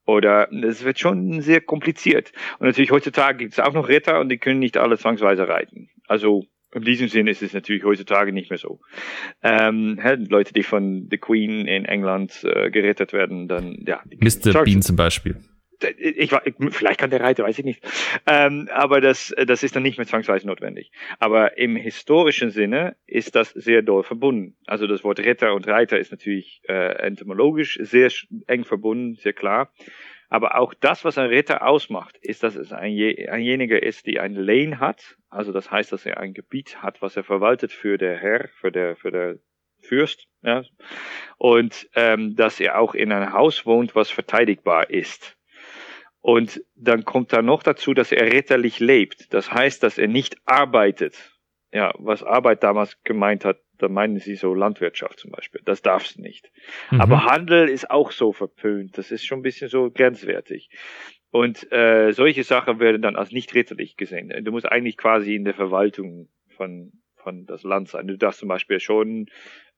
oder es wird schon sehr kompliziert. Und natürlich heutzutage gibt es auch noch Ritter und die können nicht alle zwangsweise reiten. Also in diesem Sinn ist es natürlich heutzutage nicht mehr so. Ähm, Leute, die von The Queen in England äh, gerettet werden, dann ja. Mr. Bean zum Beispiel. Ich, ich, vielleicht kann der Reiter, weiß ich nicht. Ähm, aber das, das ist dann nicht mehr zwangsweise notwendig. Aber im historischen Sinne ist das sehr doll verbunden. Also das Wort Ritter und Reiter ist natürlich äh, etymologisch sehr eng verbunden, sehr klar. Aber auch das, was ein Ritter ausmacht, ist, dass es ein, einjeniger ist, die ein Lane hat. Also das heißt, dass er ein Gebiet hat, was er verwaltet für der Herr, für der, für der Fürst. Ja. Und ähm, dass er auch in einem Haus wohnt, was verteidigbar ist. Und dann kommt da noch dazu, dass er ritterlich lebt. Das heißt, dass er nicht arbeitet. Ja, was Arbeit damals gemeint hat, da meinen sie so Landwirtschaft zum Beispiel. Das darfst nicht. Mhm. Aber Handel ist auch so verpönt. Das ist schon ein bisschen so grenzwertig. Und äh, solche Sachen werden dann als nicht ritterlich gesehen. Du musst eigentlich quasi in der Verwaltung von, von das Land sein. Du darfst zum Beispiel schon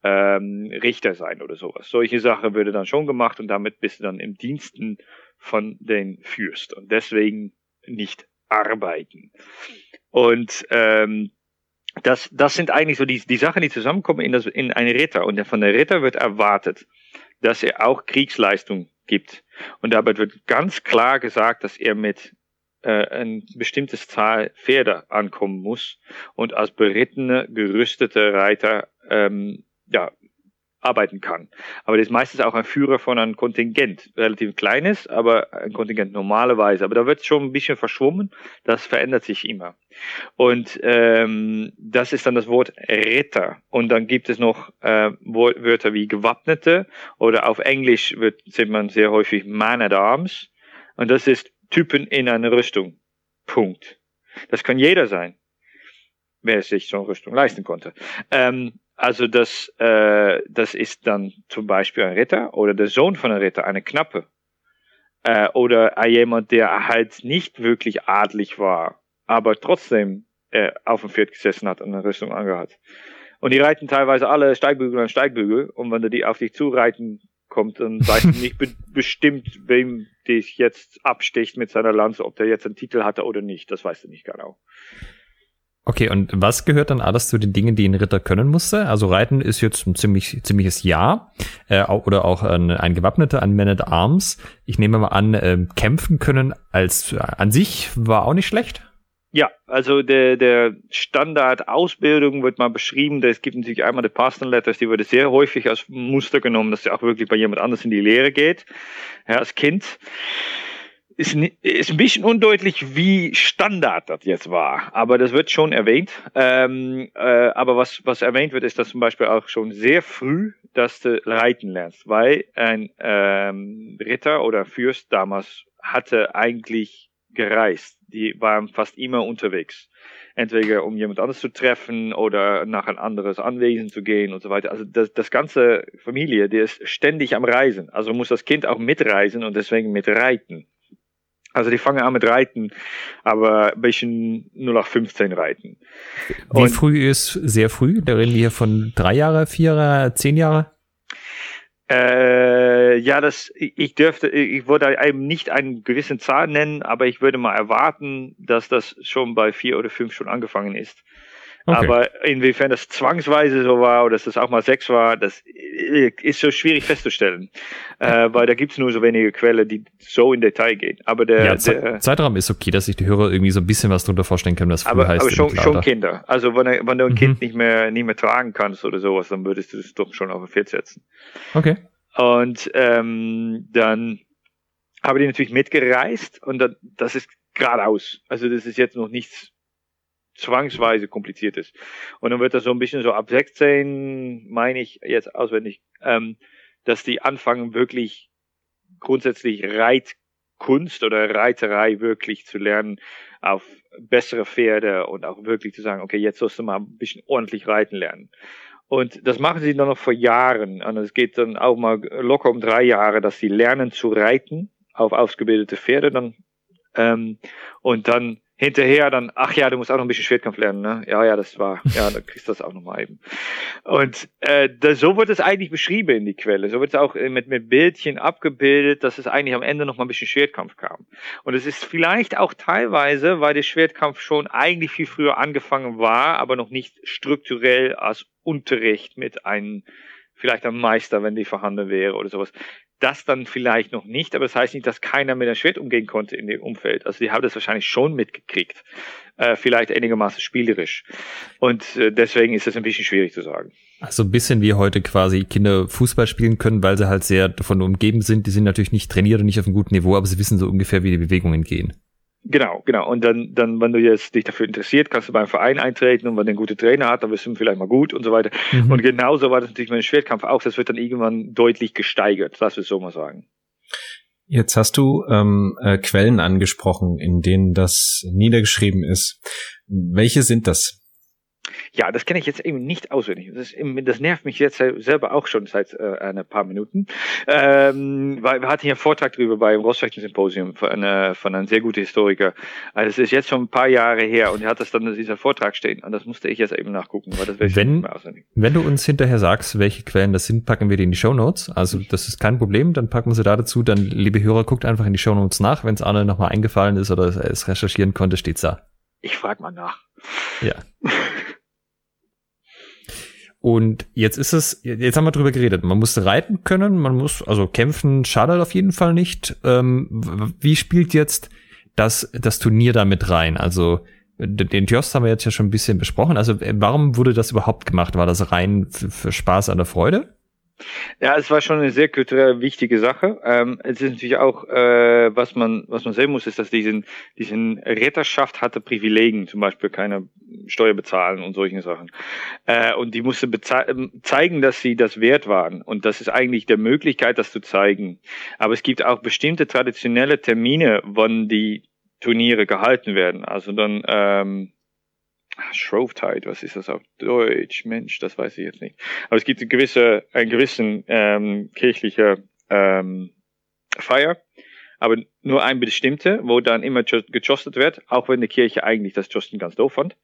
ähm, Richter sein oder sowas. Solche Sachen würde dann schon gemacht und damit bist du dann im Diensten von den Fürst und deswegen nicht arbeiten. Und ähm, das, das sind eigentlich so die, die Sachen, die zusammenkommen in, das, in einen Ritter. Und von der Ritter wird erwartet, dass er auch Kriegsleistung gibt. Und dabei wird ganz klar gesagt, dass er mit äh, ein bestimmtes Zahl Pferde ankommen muss und als berittene, gerüstete Reiter ähm, ja, arbeiten kann. Aber das ist meistens auch ein Führer von einem Kontingent, relativ kleines, aber ein Kontingent normalerweise. Aber da wird schon ein bisschen verschwommen, das verändert sich immer. Und ähm, das ist dann das Wort Ritter. Und dann gibt es noch äh, Wörter wie Gewappnete oder auf Englisch wird, sieht man sehr häufig Man at Arms. Und das ist Typen in einer Rüstung. Punkt. Das kann jeder sein, wer sich so eine Rüstung leisten konnte. Ähm, also das, äh, das ist dann zum Beispiel ein Ritter oder der Sohn von einem Ritter, eine Knappe. Äh, oder jemand, der halt nicht wirklich adlig war, aber trotzdem äh, auf dem Pferd gesessen hat und eine Rüstung angehört. Und die reiten teilweise alle Steigbügel an Steigbügel und wenn du die auf dich zureiten kommt, dann weißt du nicht be bestimmt, wem dich jetzt absticht mit seiner Lanze, ob der jetzt einen Titel hatte oder nicht. Das weißt du nicht genau. Okay, und was gehört dann alles zu den Dingen, die ein Ritter können musste? Also Reiten ist jetzt ein ziemlich, ziemliches Ja. Äh, oder auch ein, ein Gewappneter, ein Man at Arms. Ich nehme mal an, äh, kämpfen können als äh, an sich war auch nicht schlecht. Ja, also der, der Standard-Ausbildung wird mal beschrieben. Es gibt natürlich einmal die Parsonal Letters, die wurde sehr häufig als Muster genommen, dass sie auch wirklich bei jemand anders in die Lehre geht, ja, als Kind ist, ist ein bisschen undeutlich, wie Standard das jetzt war, aber das wird schon erwähnt. Ähm, äh, aber was, was erwähnt wird, ist, dass zum Beispiel auch schon sehr früh, dass du reiten lernst, weil ein ähm, Ritter oder Fürst damals hatte eigentlich gereist. Die waren fast immer unterwegs. Entweder um jemand anderes zu treffen oder nach ein anderes Anwesen zu gehen und so weiter. Also das, das ganze Familie, die ist ständig am Reisen. Also muss das Kind auch mitreisen und deswegen mitreiten. Also die fangen an mit Reiten, aber ein bisschen nur nach 15 reiten. Wie Und früh ist sehr früh? Da reden wir hier von drei Jahre, vier Jahre, zehn Jahre? Äh, ja, das, ich dürfte, ich würde einem nicht eine gewisse Zahl nennen, aber ich würde mal erwarten, dass das schon bei vier oder fünf schon angefangen ist. Okay. Aber inwiefern das zwangsweise so war oder dass das auch mal sechs war, das ist so schwierig festzustellen. Äh, weil da gibt's nur so wenige Quellen, die so in Detail gehen. Aber der, ja, der Zeitraum ist okay, dass sich die Hörer irgendwie so ein bisschen was drunter vorstellen können, was früher aber, heißt. aber schon, schon Kinder. Also wenn, wenn du ein mhm. Kind nicht mehr, nicht mehr tragen kannst oder sowas, dann würdest du das doch schon auf ein Pferd setzen. Okay. Und ähm, dann habe die natürlich mitgereist und dann, das ist geradeaus. Also das ist jetzt noch nichts zwangsweise kompliziert ist. Und dann wird das so ein bisschen so ab 16, meine ich jetzt auswendig, ähm, dass die anfangen wirklich grundsätzlich Reitkunst oder Reiterei wirklich zu lernen auf bessere Pferde und auch wirklich zu sagen, okay, jetzt sollst du mal ein bisschen ordentlich reiten lernen. Und das machen sie dann noch vor Jahren. Und es geht dann auch mal locker um drei Jahre, dass sie lernen zu reiten auf ausgebildete Pferde dann. Ähm, und dann hinterher dann, ach ja, du musst auch noch ein bisschen Schwertkampf lernen, ne? Ja, ja, das war, ja, dann kriegst du das auch noch mal eben. Und äh, das, so wird es eigentlich beschrieben in die Quelle. So wird es auch äh, mit, mit Bildchen abgebildet, dass es eigentlich am Ende noch mal ein bisschen Schwertkampf kam. Und es ist vielleicht auch teilweise, weil der Schwertkampf schon eigentlich viel früher angefangen war, aber noch nicht strukturell als Unterricht mit einem vielleicht ein Meister, wenn die vorhanden wäre oder sowas das dann vielleicht noch nicht, aber das heißt nicht, dass keiner mit einem Schwert umgehen konnte in dem Umfeld. Also die haben das wahrscheinlich schon mitgekriegt, äh, vielleicht einigermaßen spielerisch. Und äh, deswegen ist das ein bisschen schwierig zu sagen. Also ein bisschen wie heute quasi Kinder Fußball spielen können, weil sie halt sehr davon umgeben sind. Die sind natürlich nicht trainiert und nicht auf einem guten Niveau, aber sie wissen so ungefähr, wie die Bewegungen gehen. Genau, genau. Und dann, dann, wenn du jetzt dich dafür interessiert, kannst du beim Verein eintreten und wenn der einen guten Trainer hat, dann wirst du vielleicht mal gut und so weiter. Mhm. Und genauso war das natürlich mit dem Schwertkampf auch. Das wird dann irgendwann deutlich gesteigert, das wir so mal sagen. Jetzt hast du ähm, äh, Quellen angesprochen, in denen das niedergeschrieben ist. Welche sind das? Ja, das kenne ich jetzt eben nicht auswendig. Das, das, nervt mich jetzt selber auch schon seit äh, ein paar Minuten. Ähm, weil wir hatten hier einen Vortrag drüber beim Rossrechten-Symposium von, äh, von einem sehr guten Historiker. Also das ist jetzt schon ein paar Jahre her und er hat das dann in dieser Vortrag stehen. Und das musste ich jetzt eben nachgucken, weil das wenn, wenn du uns hinterher sagst, welche Quellen das sind, packen wir die in die Show Notes. Also das ist kein Problem, dann packen wir sie da dazu. Dann, liebe Hörer, guckt einfach in die Show Notes nach. Wenn es Arne nochmal eingefallen ist oder es recherchieren konnte, steht's da. Ich frage mal nach. Ja. Und jetzt ist es, jetzt haben wir drüber geredet. Man muss reiten können, man muss, also kämpfen schadet auf jeden Fall nicht. Ähm, wie spielt jetzt das, das Turnier da mit rein? Also, den Jost haben wir jetzt ja schon ein bisschen besprochen. Also, warum wurde das überhaupt gemacht? War das rein für, für Spaß an der Freude? Ja, es war schon eine sehr kulturell wichtige Sache. Ähm, es ist natürlich auch, äh, was man, was man sehen muss, ist, dass diesen, diesen Ritterschaft hatte Privilegien, zum Beispiel keine Steuer bezahlen und solche Sachen. Äh, und die musste ähm, zeigen, dass sie das wert waren. Und das ist eigentlich der Möglichkeit, das zu zeigen. Aber es gibt auch bestimmte traditionelle Termine, wann die Turniere gehalten werden. Also dann, ähm, Shrovetide, was ist das auf Deutsch? Mensch, das weiß ich jetzt nicht. Aber es gibt eine gewisse, einen gewissen ähm, kirchlicher ähm, Feier, aber nur ein bestimmte, wo dann immer gejostet wird, auch wenn die Kirche eigentlich das Josten ganz doof fand.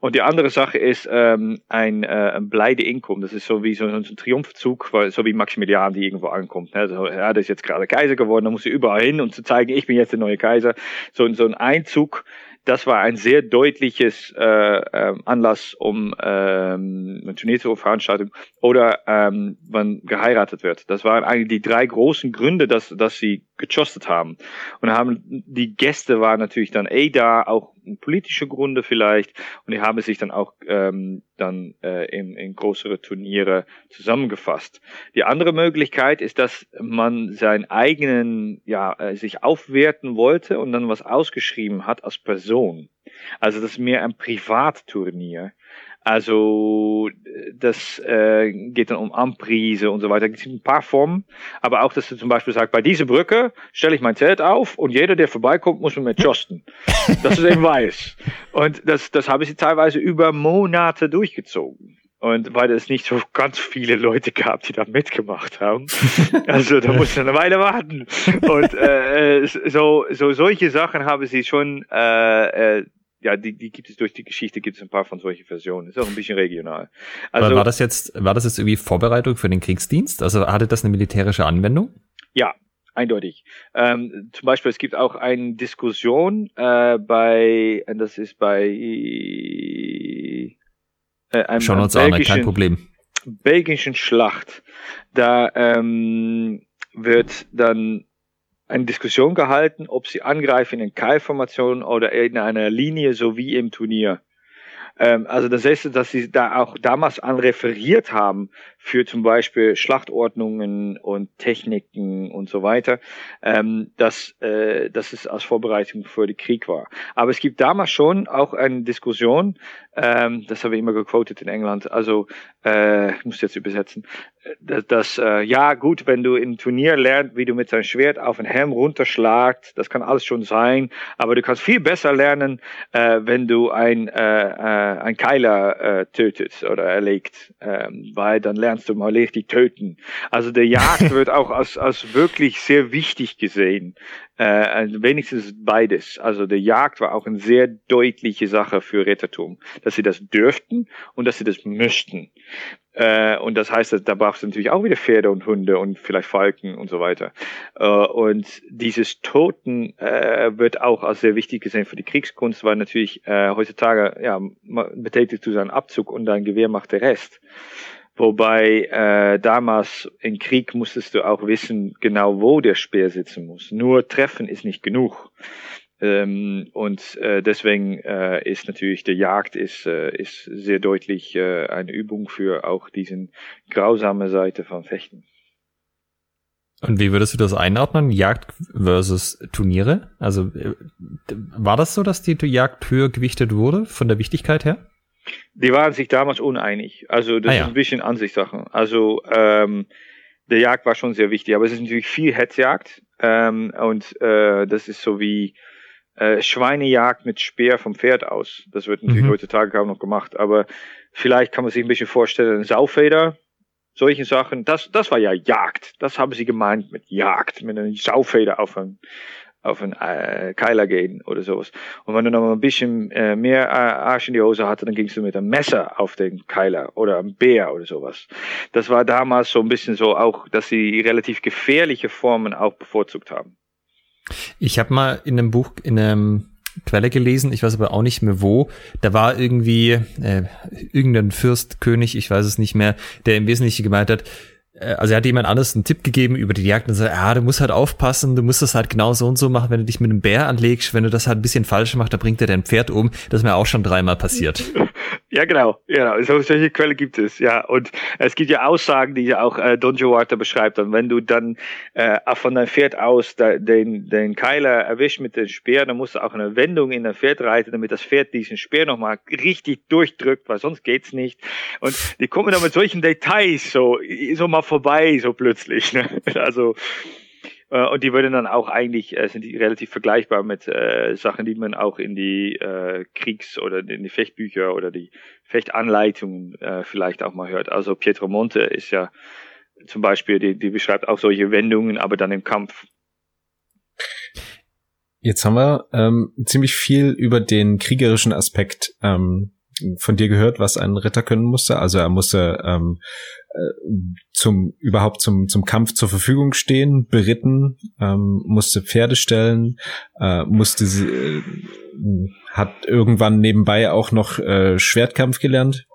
Und die andere Sache ist ähm, ein, äh, ein Bleide Inkom. Das ist so wie so, so ein Triumphzug, so wie Maximilian, die irgendwo ankommt. Ne? Also, er ist jetzt gerade Kaiser geworden, da muss er überall hin, um zu zeigen, ich bin jetzt der neue Kaiser. So, so ein Einzug das war ein sehr deutliches äh, äh, Anlass, um ähm, eine Turnier zu veranstalten oder ähm, wann geheiratet wird. Das waren eigentlich die drei großen Gründe, dass, dass sie gechostet haben. Und haben die Gäste waren natürlich dann eh da, auch politische Gründe vielleicht, und die haben sich dann auch ähm, dann äh, in, in größere Turniere zusammengefasst. Die andere Möglichkeit ist, dass man seinen eigenen, ja, äh, sich aufwerten wollte und dann was ausgeschrieben hat als Person. Also das ist mehr ein Privatturnier. Also das äh, geht dann um Amprise und so weiter. Es gibt ein paar Formen, aber auch, dass du zum Beispiel sagst, bei dieser Brücke stelle ich mein Zelt auf und jeder, der vorbeikommt, muss mit mir josten. dass du eben weiß. Und das, das habe ich teilweise über Monate durchgezogen. Und weil es nicht so ganz viele Leute gab, die da mitgemacht haben. Also da musste eine Weile warten. Und äh, so, so solche Sachen haben sie schon äh, äh, ja, die, die gibt es durch die Geschichte, gibt es ein paar von solchen Versionen. Ist auch ein bisschen regional. Also, war das jetzt, war das jetzt irgendwie Vorbereitung für den Kriegsdienst? Also hatte das eine militärische Anwendung? Ja, eindeutig. Ähm, zum Beispiel, es gibt auch eine Diskussion äh, bei, das ist bei äh, einem, Schauen uns an, kein Problem. belgischen Schlacht. Da ähm, wird dann eine Diskussion gehalten, ob sie angreifen in Keilformation oder in einer Linie, so wie im Turnier. Ähm, also das heißt, dass sie da auch damals an referiert haben für zum Beispiel Schlachtordnungen und Techniken und so weiter, ähm, dass, äh, dass es als Vorbereitung für den Krieg war. Aber es gibt damals schon auch eine Diskussion, ähm, das habe ich immer gequotet in England, also äh, ich muss jetzt übersetzen, dass, dass äh, ja gut, wenn du im Turnier lernst, wie du mit deinem Schwert auf den Helm runterschlagst, das kann alles schon sein, aber du kannst viel besser lernen, äh, wenn du ein, äh, äh, ein Keiler äh, tötet oder erlegt, ähm, weil dann lernst du mal richtig töten. Also der Jagd wird auch als, als wirklich sehr wichtig gesehen. Äh, wenigstens beides. Also der Jagd war auch eine sehr deutliche Sache für Rittertum, dass sie das dürften und dass sie das müssten. Äh, und das heißt, da brauchst du natürlich auch wieder Pferde und Hunde und vielleicht Falken und so weiter. Äh, und dieses Toten äh, wird auch als sehr wichtig gesehen für die Kriegskunst, weil natürlich äh, heutzutage ja, betätigst du seinen Abzug und dein Gewehr macht der Rest. Wobei äh, damals im Krieg musstest du auch wissen, genau wo der Speer sitzen muss. Nur treffen ist nicht genug. Ähm, und äh, deswegen äh, ist natürlich der Jagd ist, äh, ist sehr deutlich äh, eine Übung für auch diesen grausame Seite von Fechten. Und wie würdest du das einordnen? Jagd versus Turniere? Also äh, war das so, dass die Jagd höher gewichtet wurde von der Wichtigkeit her? Die waren sich damals uneinig. Also das ah, ja. ist ein bisschen Ansichtssache. Also ähm, der Jagd war schon sehr wichtig, aber es ist natürlich viel Hetzjagd ähm, und äh, das ist so wie äh, Schweinejagd mit Speer vom Pferd aus. Das wird natürlich mhm. heutzutage kaum noch gemacht, aber vielleicht kann man sich ein bisschen vorstellen, Saufeder, solche Sachen, das, das war ja Jagd. Das haben sie gemeint mit Jagd, mit einer Saufeder auf einen, auf einen äh, Keiler gehen oder sowas. Und wenn du noch ein bisschen äh, mehr äh, Arsch in die Hose hatte, dann gingst du mit einem Messer auf den Keiler oder einem Bär oder sowas. Das war damals so ein bisschen so auch, dass sie relativ gefährliche Formen auch bevorzugt haben. Ich habe mal in einem Buch, in einem Quelle gelesen, ich weiß aber auch nicht mehr wo. Da war irgendwie äh, irgendein Fürstkönig, ich weiß es nicht mehr, der im Wesentlichen gemeint hat, also er hat jemand anderes einen Tipp gegeben über die Jagd und sagt, ja, du musst halt aufpassen, du musst das halt genau so und so machen, wenn du dich mit einem Bär anlegst, wenn du das halt ein bisschen falsch machst, dann bringt er dein Pferd um. Das ist mir auch schon dreimal passiert. Ja, genau. genau. So, solche Quelle gibt es, ja. Und es gibt ja Aussagen, die ja auch äh, Don Joata beschreibt. Und wenn du dann äh, von deinem Pferd aus da, den, den Keiler erwischt mit dem Speer, dann musst du auch eine Wendung in dein Pferd reiten, damit das Pferd diesen Speer nochmal richtig durchdrückt, weil sonst geht's nicht. Und die kommen dann mit solchen Details so, so mal vorbei, so plötzlich. Ne? Also äh, und die würden dann auch eigentlich, äh, sind die relativ vergleichbar mit äh, Sachen, die man auch in die äh, Kriegs- oder in die Fechtbücher oder die Fechtanleitungen äh, vielleicht auch mal hört. Also Pietro Monte ist ja zum Beispiel, die, die beschreibt auch solche Wendungen, aber dann im Kampf. Jetzt haben wir ähm, ziemlich viel über den kriegerischen Aspekt ähm, von dir gehört, was ein Ritter können musste. Also er musste ähm, äh, zum überhaupt zum zum Kampf zur Verfügung stehen, beritten, ähm, musste Pferde stellen, äh, musste sie, äh, hat irgendwann nebenbei auch noch äh, Schwertkampf gelernt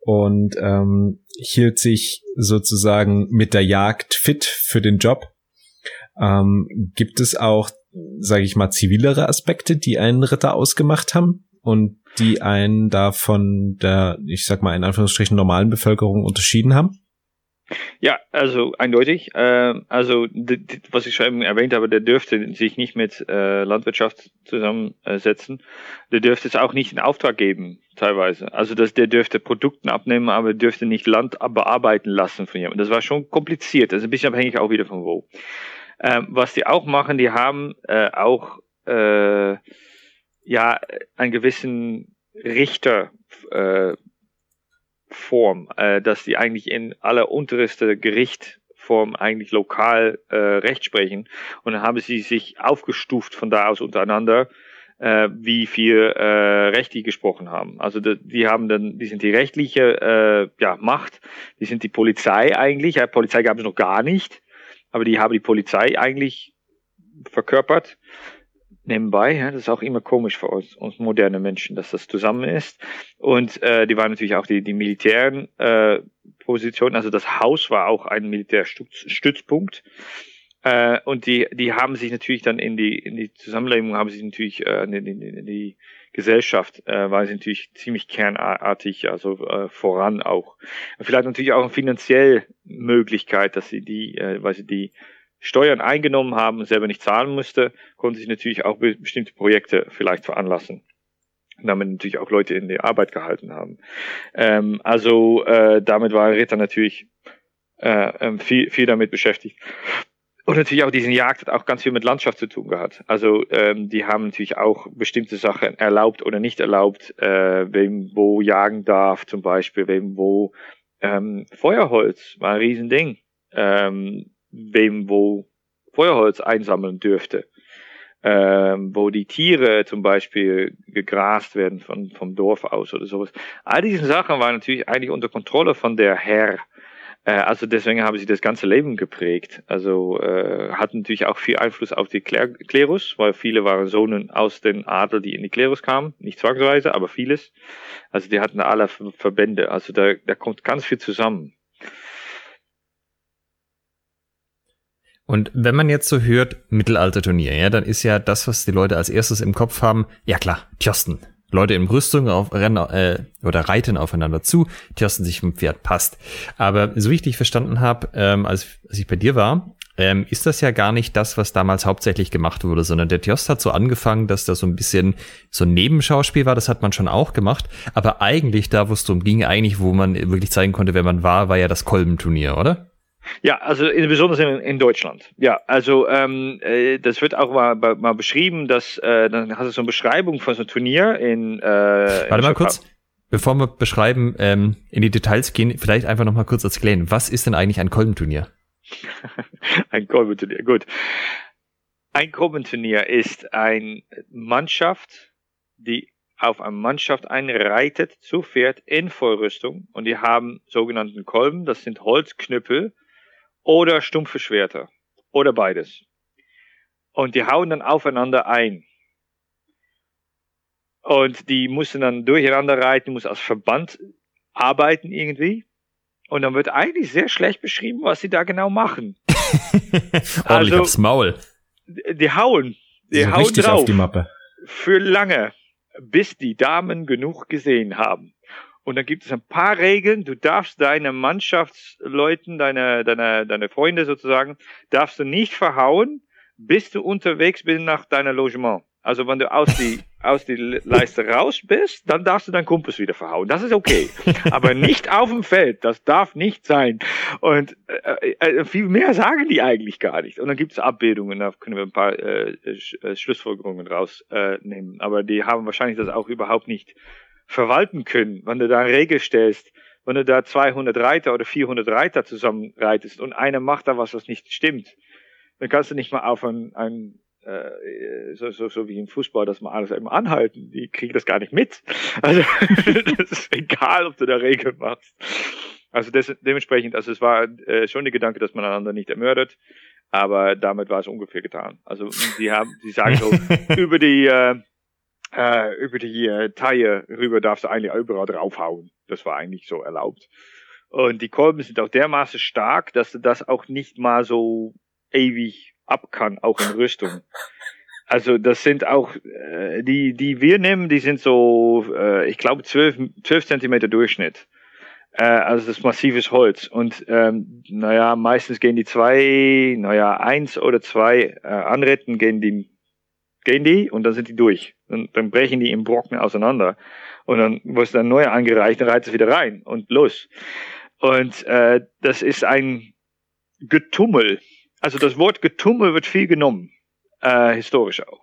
und ähm, hielt sich sozusagen mit der Jagd fit für den Job. Ähm, gibt es auch, sage ich mal, zivilere Aspekte, die einen Ritter ausgemacht haben? und die einen da von der, ich sag mal in Anführungsstrichen, normalen Bevölkerung unterschieden haben? Ja, also eindeutig. Äh, also was ich schon erwähnt habe, der dürfte sich nicht mit äh, Landwirtschaft zusammensetzen. Der dürfte es auch nicht in Auftrag geben, teilweise. Also dass der dürfte Produkten abnehmen, aber dürfte nicht Land bearbeiten lassen von jemandem. Das war schon kompliziert. Ist ein bisschen abhängig auch wieder von wo. Ähm, was die auch machen, die haben äh, auch äh, ja einen gewissen Richter äh, Form, äh, dass die eigentlich in aller unterste Gerichtform eigentlich lokal äh, Recht sprechen und dann haben sie sich aufgestuft von da aus untereinander, äh, wie viel äh, Recht die gesprochen haben. Also die, die haben dann, die sind die rechtliche äh, ja, Macht, die sind die Polizei eigentlich. Ja, Polizei gab es noch gar nicht, aber die haben die Polizei eigentlich verkörpert nebenbei. Ja, das ist auch immer komisch für uns, uns moderne Menschen, dass das zusammen ist. Und äh, die waren natürlich auch die, die militären äh, Positionen. Also das Haus war auch ein Militärstützpunkt. Äh, und die, die haben sich natürlich dann in die, in die Zusammenlegung, haben sich natürlich äh, in, in, in die Gesellschaft, äh, war sie natürlich ziemlich kernartig, also äh, voran auch. Vielleicht natürlich auch eine finanzielle Möglichkeit, dass sie die, äh, weil sie die Steuern eingenommen haben selber nicht zahlen musste, konnte sich natürlich auch be bestimmte Projekte vielleicht veranlassen. Und damit natürlich auch Leute in die Arbeit gehalten haben. Ähm, also äh, damit war Ritter natürlich äh, ähm, viel, viel damit beschäftigt. Und natürlich auch diesen Jagd hat auch ganz viel mit Landschaft zu tun gehabt. Also ähm, die haben natürlich auch bestimmte Sachen erlaubt oder nicht erlaubt, äh, wem wo jagen darf, zum Beispiel, wem wo ähm, Feuerholz war ein Riesending, ähm, wem wo Feuerholz einsammeln dürfte. Ähm, wo die Tiere zum Beispiel gegrast werden von, vom Dorf aus oder sowas. All diese Sachen waren natürlich eigentlich unter Kontrolle von der Herr. Äh, also deswegen haben sie das ganze Leben geprägt. Also äh, hat natürlich auch viel Einfluss auf die Klerus, weil viele waren Sohnen aus den Adel, die in die Klerus kamen. Nicht zwangsweise, aber vieles. Also die hatten alle Verbände. Also da, da kommt ganz viel zusammen. Und wenn man jetzt so hört, Mittelalterturnier, ja, dann ist ja das, was die Leute als erstes im Kopf haben, ja klar, Tjosten. Leute in Rüstung auf, rennen, äh, oder reiten aufeinander zu, tjosten sich vom Pferd, passt. Aber so wie ich dich verstanden habe, ähm, als, als ich bei dir war, ähm, ist das ja gar nicht das, was damals hauptsächlich gemacht wurde, sondern der Tjost hat so angefangen, dass das so ein bisschen so ein Nebenschauspiel war, das hat man schon auch gemacht, aber eigentlich da, wo es darum ging, eigentlich, wo man wirklich zeigen konnte, wer man war, war ja das Kolbenturnier, oder? Ja, also besonders in, in Deutschland. Ja, also ähm, äh, das wird auch mal, mal beschrieben, dass äh, dann hast du so eine Beschreibung von so einem Turnier in. Äh, Warte in mal kurz. Bevor wir beschreiben, ähm, in die Details gehen, vielleicht einfach noch mal kurz erklären. Was ist denn eigentlich ein Kolbenturnier? ein Kolbenturnier, gut. Ein Kolbenturnier ist eine Mannschaft, die auf eine Mannschaft einreitet zu Pferd in Vollrüstung und die haben sogenannten Kolben, das sind Holzknüppel, oder stumpfe Schwerter. Oder beides. Und die hauen dann aufeinander ein. Und die mussten dann durcheinander reiten, muss als Verband arbeiten irgendwie. Und dann wird eigentlich sehr schlecht beschrieben, was sie da genau machen. also, aufs Maul. Die hauen. Die so hauen drauf. Auf die Mappe. Für lange, bis die Damen genug gesehen haben. Und dann gibt es ein paar Regeln. Du darfst deine Mannschaftsleuten, deine, deine, deine Freunde sozusagen, darfst du nicht verhauen, bis du unterwegs bist nach deiner Logement. Also wenn du aus die, aus die Leiste raus bist, dann darfst du deinen Kumpel wieder verhauen. Das ist okay. Aber nicht auf dem Feld. Das darf nicht sein. Und äh, äh, viel mehr sagen die eigentlich gar nicht. Und dann gibt es Abbildungen, da können wir ein paar äh, äh Schlussfolgerungen rausnehmen. Aber die haben wahrscheinlich das auch überhaupt nicht verwalten können, wenn du da eine Regel stellst, wenn du da 200 Reiter oder 400 Reiter zusammenreitest und einer macht da was, was nicht stimmt, dann kannst du nicht mal auf ein, ein äh, so, so, so wie im Fußball, dass man alles immer anhalten. Die kriegen das gar nicht mit. Also das ist egal, ob du da Regeln machst. Also des, dementsprechend, also es war äh, schon der Gedanke, dass man einander nicht ermördet, aber damit war es ungefähr getan. Also die haben, die sagen so über die äh, äh, über die äh, Taille rüber darfst du eigentlich überall draufhauen. Das war eigentlich so erlaubt. Und die Kolben sind auch dermaßen stark, dass du das auch nicht mal so ewig ab kann, auch in Rüstung. Also das sind auch äh, die, die wir nehmen, die sind so, äh, ich glaube, zwölf, zwölf Zentimeter Durchschnitt. Äh, also das ist massives Holz. Und ähm, naja, meistens gehen die zwei, naja, eins oder zwei äh, Anretten gehen die gehen die und dann sind die durch. Und dann brechen die im Brocken auseinander. Und dann wird dann neu angereicht, dann reizt es wieder rein und los. Und äh, das ist ein Getummel. Also das Wort Getummel wird viel genommen, äh, historisch auch.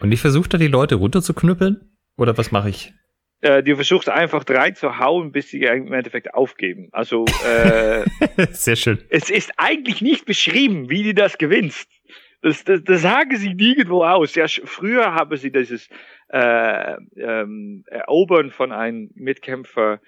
Und ich versuche da die Leute runterzuknüppeln? Oder was mache ich? Äh, die versucht einfach drei zu hauen, bis sie im Endeffekt aufgeben. Also äh, sehr schön. Es ist eigentlich nicht beschrieben, wie du das gewinnst. Das, das, das sagen sie nirgendwo aus. Ja, früher haben sie dieses äh, ähm, Erobern von einem Mitkämpfer,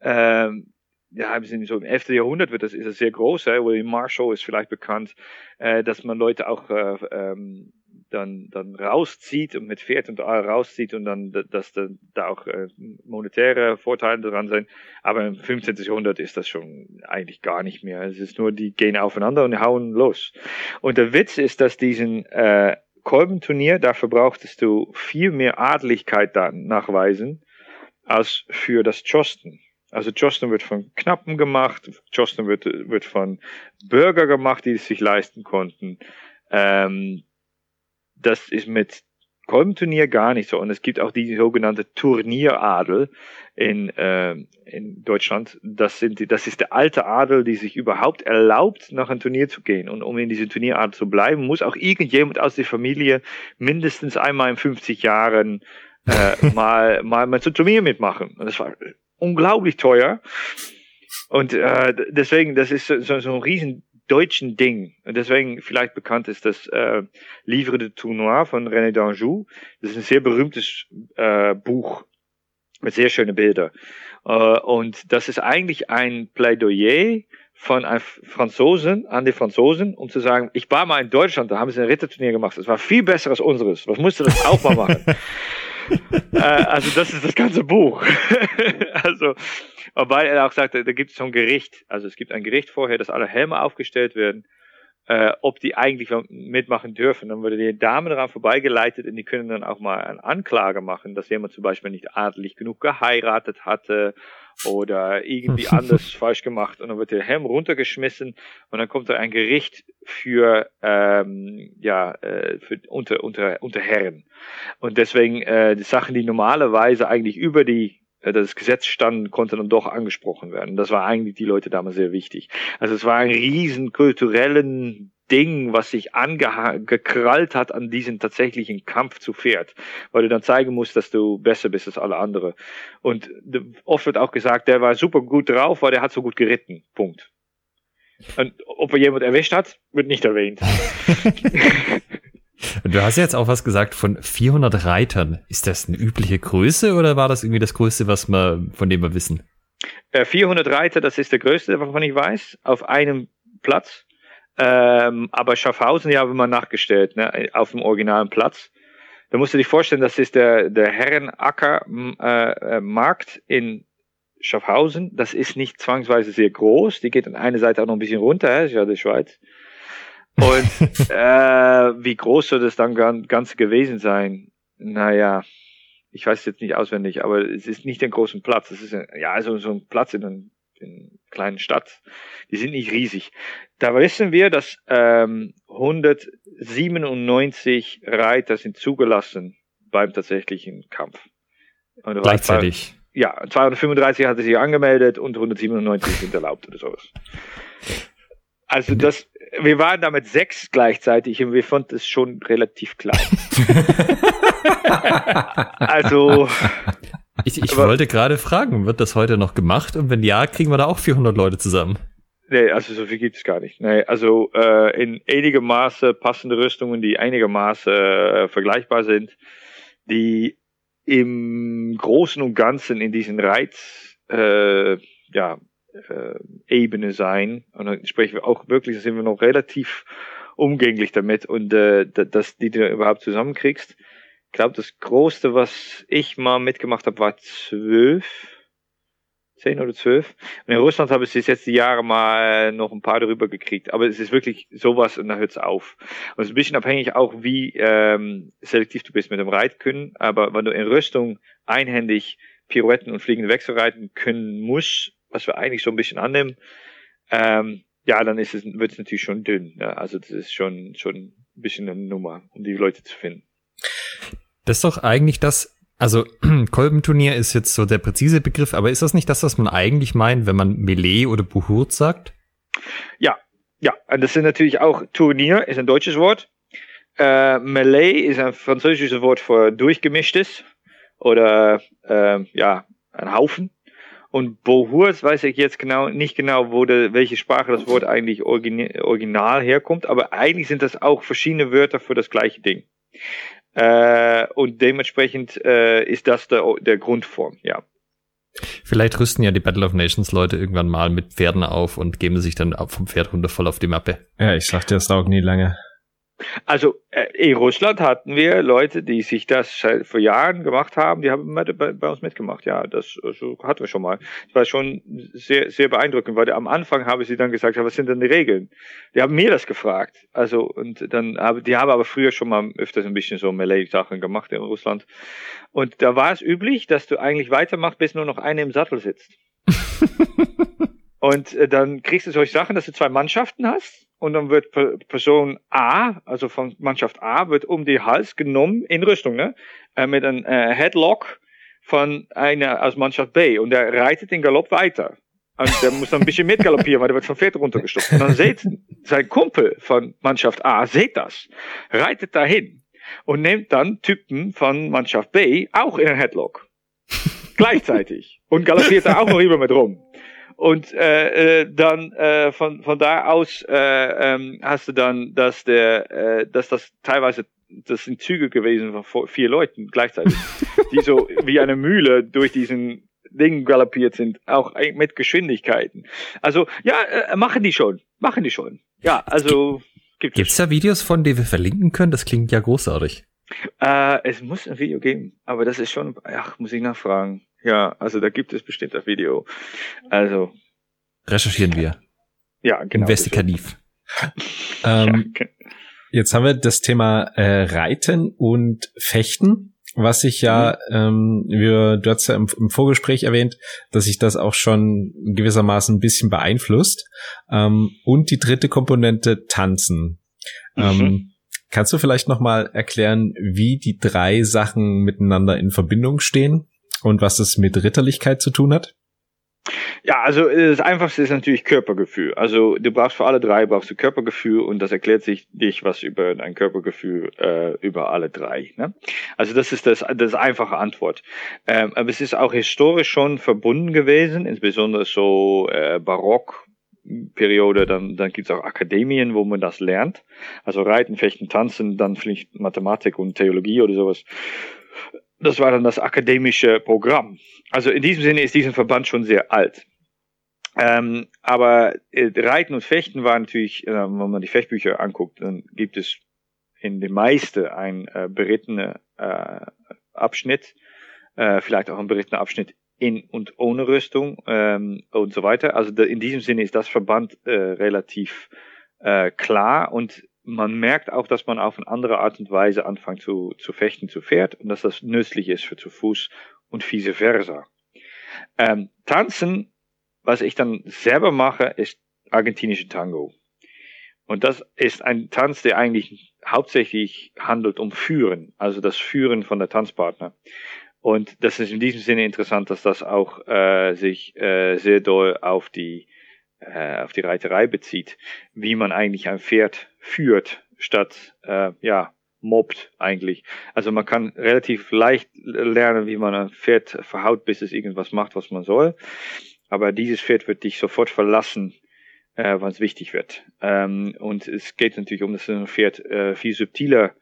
ähm, ja, haben sie so im 11. Jahrhundert wird das ist es sehr groß. Äh, William Marshall ist vielleicht bekannt, äh, dass man Leute auch äh, ähm, dann, dann rauszieht und mit Pferd und all rauszieht und dann, dass da, da auch äh, monetäre Vorteile dran sind. Aber im 15. Jahrhundert ist das schon eigentlich gar nicht mehr. Es ist nur, die gehen aufeinander und hauen los. Und der Witz ist, dass diesen äh, Kolbenturnier, dafür brauchtest du viel mehr Adeligkeit dann nachweisen, als für das Josten. Also Josten wird von Knappen gemacht, Josten wird, wird von Bürger gemacht, die es sich leisten konnten. Ähm, das ist mit Kolbenturnier gar nicht so. Und es gibt auch die sogenannte Turnieradel in, äh, in Deutschland. Das, sind die, das ist der alte Adel, die sich überhaupt erlaubt, nach einem Turnier zu gehen. Und um in diese Turnieradel zu bleiben, muss auch irgendjemand aus der Familie mindestens einmal in 50 Jahren äh, mal, mal, mal zu Turnier mitmachen. Und das war unglaublich teuer. Und äh, deswegen, das ist so, so, so ein riesen deutschen Ding. Und deswegen vielleicht bekannt ist das äh, Livre de Tournoi von René d'Anjou. Das ist ein sehr berühmtes äh, Buch mit sehr schönen Bildern. Äh, und das ist eigentlich ein Plädoyer von einem Franzosen an die Franzosen, um zu sagen, ich war mal in Deutschland, da haben sie ein Ritterturnier gemacht. Das war viel besser als unseres. Was musste das auch mal machen? äh, also das ist das ganze Buch. also, wobei er auch sagt, da gibt es ein Gericht. Also es gibt ein Gericht vorher, dass alle Helme aufgestellt werden, äh, ob die eigentlich mitmachen dürfen. Dann würde die Dame daran vorbeigeleitet und die können dann auch mal eine Anklage machen, dass jemand zum Beispiel nicht adelig genug geheiratet hatte oder irgendwie anders falsch gemacht und dann wird der Helm runtergeschmissen und dann kommt da ein Gericht für ähm, ja äh, für unter unter unter Herren und deswegen äh, die Sachen die normalerweise eigentlich über die das Gesetz standen, konnte dann doch angesprochen werden. Das war eigentlich die Leute damals sehr wichtig. Also es war ein riesen kulturellen Ding, was sich angekrallt hat an diesen tatsächlichen Kampf zu Pferd, weil du dann zeigen musst, dass du besser bist als alle andere. Und oft wird auch gesagt, der war super gut drauf, weil der hat so gut geritten. Punkt. Und ob er jemand erwischt hat, wird nicht erwähnt. Du hast jetzt auch was gesagt von 400 Reitern. Ist das eine übliche Größe oder war das irgendwie das Größte, was wir, von dem wir wissen? 400 äh, Reiter, das ist der größte, wovon ich weiß, auf einem Platz. Ähm, aber Schaffhausen, ja, haben wir nachgestellt, ne, auf dem originalen Platz. Da musst du dir vorstellen, das ist der, der Herrenackermarkt äh, in Schaffhausen. Das ist nicht zwangsweise sehr groß. Die geht an einer Seite auch noch ein bisschen runter, ist ja die Schweiz. Und äh, wie groß soll das dann Ganze gewesen sein? Naja, ich weiß jetzt nicht auswendig, aber es ist nicht ein großen Platz. Es ist ein, ja also so ein Platz in, einem, in einer kleinen Stadt. Die sind nicht riesig. Da wissen wir, dass ähm, 197 Reiter sind zugelassen beim tatsächlichen Kampf. Gleichzeitig. ja, 235 hatte sich angemeldet und 197 sind erlaubt oder sowas. Also das, wir waren damit sechs gleichzeitig und wir fanden es schon relativ klein. also. Ich, ich wollte gerade fragen, wird das heute noch gemacht? Und wenn ja, kriegen wir da auch 400 Leute zusammen? Nee, also so viel gibt es gar nicht. Nee, also äh, in einigem Maße passende Rüstungen, die einigermaßen äh, vergleichbar sind, die im Großen und Ganzen in diesen Reiz äh, ja, äh, Ebene sein. Und dann sprechen wir auch wirklich, da sind wir noch relativ umgänglich damit und äh, dass die du überhaupt zusammenkriegst. Ich glaube, das Größte, was ich mal mitgemacht habe, war zwölf. Zehn oder zwölf. Und in Russland habe ich es jetzt die Jahre mal noch ein paar darüber gekriegt. Aber es ist wirklich sowas und dann hört es auf. Und es ist ein bisschen abhängig auch, wie ähm, selektiv du bist mit dem Reitkönnen. Aber wenn du in Rüstung einhändig Pirouetten und fliegende Wechsel reiten können musst, was wir eigentlich so ein bisschen annehmen, ähm, ja, dann ist es, wird es natürlich schon dünn. Ne? Also das ist schon, schon ein bisschen eine Nummer, um die Leute zu finden. Das ist doch eigentlich das, also Kolbenturnier ist jetzt so der präzise Begriff, aber ist das nicht das, was man eigentlich meint, wenn man Melee oder Buhurt sagt? Ja, ja, und das sind natürlich auch Turnier, ist ein deutsches Wort. Äh, Melee ist ein französisches Wort für durchgemischtes oder äh, ja, ein Haufen. Und Bohurs weiß ich jetzt genau nicht genau, wo de, welche Sprache das Wort eigentlich original herkommt, aber eigentlich sind das auch verschiedene Wörter für das gleiche Ding. Äh, und dementsprechend äh, ist das der, der Grundform, ja. Vielleicht rüsten ja die Battle of Nations Leute irgendwann mal mit Pferden auf und geben sich dann vom Pferd runter voll auf die Mappe. Ja, ich sag dir, das dauert nie lange. Also äh, in Russland hatten wir Leute, die sich das seit vor Jahren gemacht haben, die haben bei, bei uns mitgemacht. Ja, das also, hatten wir schon mal. Das war schon sehr, sehr beeindruckend, weil am Anfang habe sie dann gesagt, ja, was sind denn die Regeln? Die haben mir das gefragt. Also, und dann habe, die haben aber früher schon mal öfters ein bisschen so Melee-Sachen gemacht in Russland. Und da war es üblich, dass du eigentlich weitermachst, bis nur noch einer im Sattel sitzt. und äh, dann kriegst du solche Sachen, dass du zwei Mannschaften hast und dann wird Person A, also von Mannschaft A, wird um die Hals genommen in Rüstung, ne? Äh, mit einem äh, Headlock von einer aus Mannschaft B und der reitet den Galopp weiter. Und der muss dann ein bisschen mitgaloppieren, weil der wird vom Pferd runtergestopft. Und dann sieht sein Kumpel von Mannschaft A, sieht das, reitet dahin und nimmt dann Typen von Mannschaft B auch in einen Headlock. Gleichzeitig. Und galoppiert da auch noch immer mit rum. Und äh, äh, dann äh, von, von da aus äh, ähm, hast du dann, dass der, äh, dass das teilweise das sind Züge gewesen von vier Leuten gleichzeitig, die so wie eine Mühle durch diesen Ding galoppiert sind, auch mit Geschwindigkeiten. Also ja, äh, machen die schon, machen die schon. Ja, also gibt es da Videos von, die wir verlinken können? Das klingt ja großartig. Äh, es muss ein Video geben, aber das ist schon, ach, muss ich nachfragen. Ja, also da gibt es bestimmt ein Video. Also. Recherchieren wir. Ja, genau. Investigativ. ähm, jetzt haben wir das Thema äh, Reiten und Fechten, was ich ja, mhm. ähm, wir, du hast ja im, im, Vorgespräch erwähnt, dass sich das auch schon gewissermaßen ein bisschen beeinflusst. Ähm, und die dritte Komponente Tanzen. Mhm. Ähm, kannst du vielleicht nochmal erklären, wie die drei Sachen miteinander in Verbindung stehen? Und was das mit Ritterlichkeit zu tun hat? Ja, also das Einfachste ist natürlich Körpergefühl. Also du brauchst für alle drei brauchst du Körpergefühl und das erklärt sich dich was über dein Körpergefühl äh, über alle drei. Ne? Also das ist das, das einfache Antwort. Ähm, aber es ist auch historisch schon verbunden gewesen, insbesondere so äh, Barock. Periode, dann, dann gibt es auch Akademien, wo man das lernt. Also Reiten, Fechten, Tanzen, dann vielleicht Mathematik und Theologie oder sowas. Das war dann das akademische Programm. Also in diesem Sinne ist dieser Verband schon sehr alt. Ähm, aber äh, Reiten und Fechten war natürlich, äh, wenn man die Fechtbücher anguckt, dann gibt es in den meisten ein äh, berittene äh, Abschnitt, äh, vielleicht auch ein berittener Abschnitt in und ohne Rüstung ähm, und so weiter. Also in diesem Sinne ist das Verband äh, relativ äh, klar und man merkt auch, dass man auf eine andere Art und Weise anfängt zu, zu fechten zu Pferd und dass das nützlich ist für zu Fuß und vice versa. Ähm, tanzen, was ich dann selber mache, ist argentinische Tango. Und das ist ein Tanz, der eigentlich hauptsächlich handelt um Führen, also das Führen von der Tanzpartner. Und das ist in diesem Sinne interessant, dass das auch äh, sich äh, sehr doll auf die äh, auf die Reiterei bezieht, wie man eigentlich ein Pferd führt, statt äh, ja mobbt eigentlich. Also man kann relativ leicht lernen, wie man ein Pferd verhaut, bis es irgendwas macht, was man soll. Aber dieses Pferd wird dich sofort verlassen, äh, wenn es wichtig wird. Ähm, und es geht natürlich um, dass ein Pferd äh, viel subtiler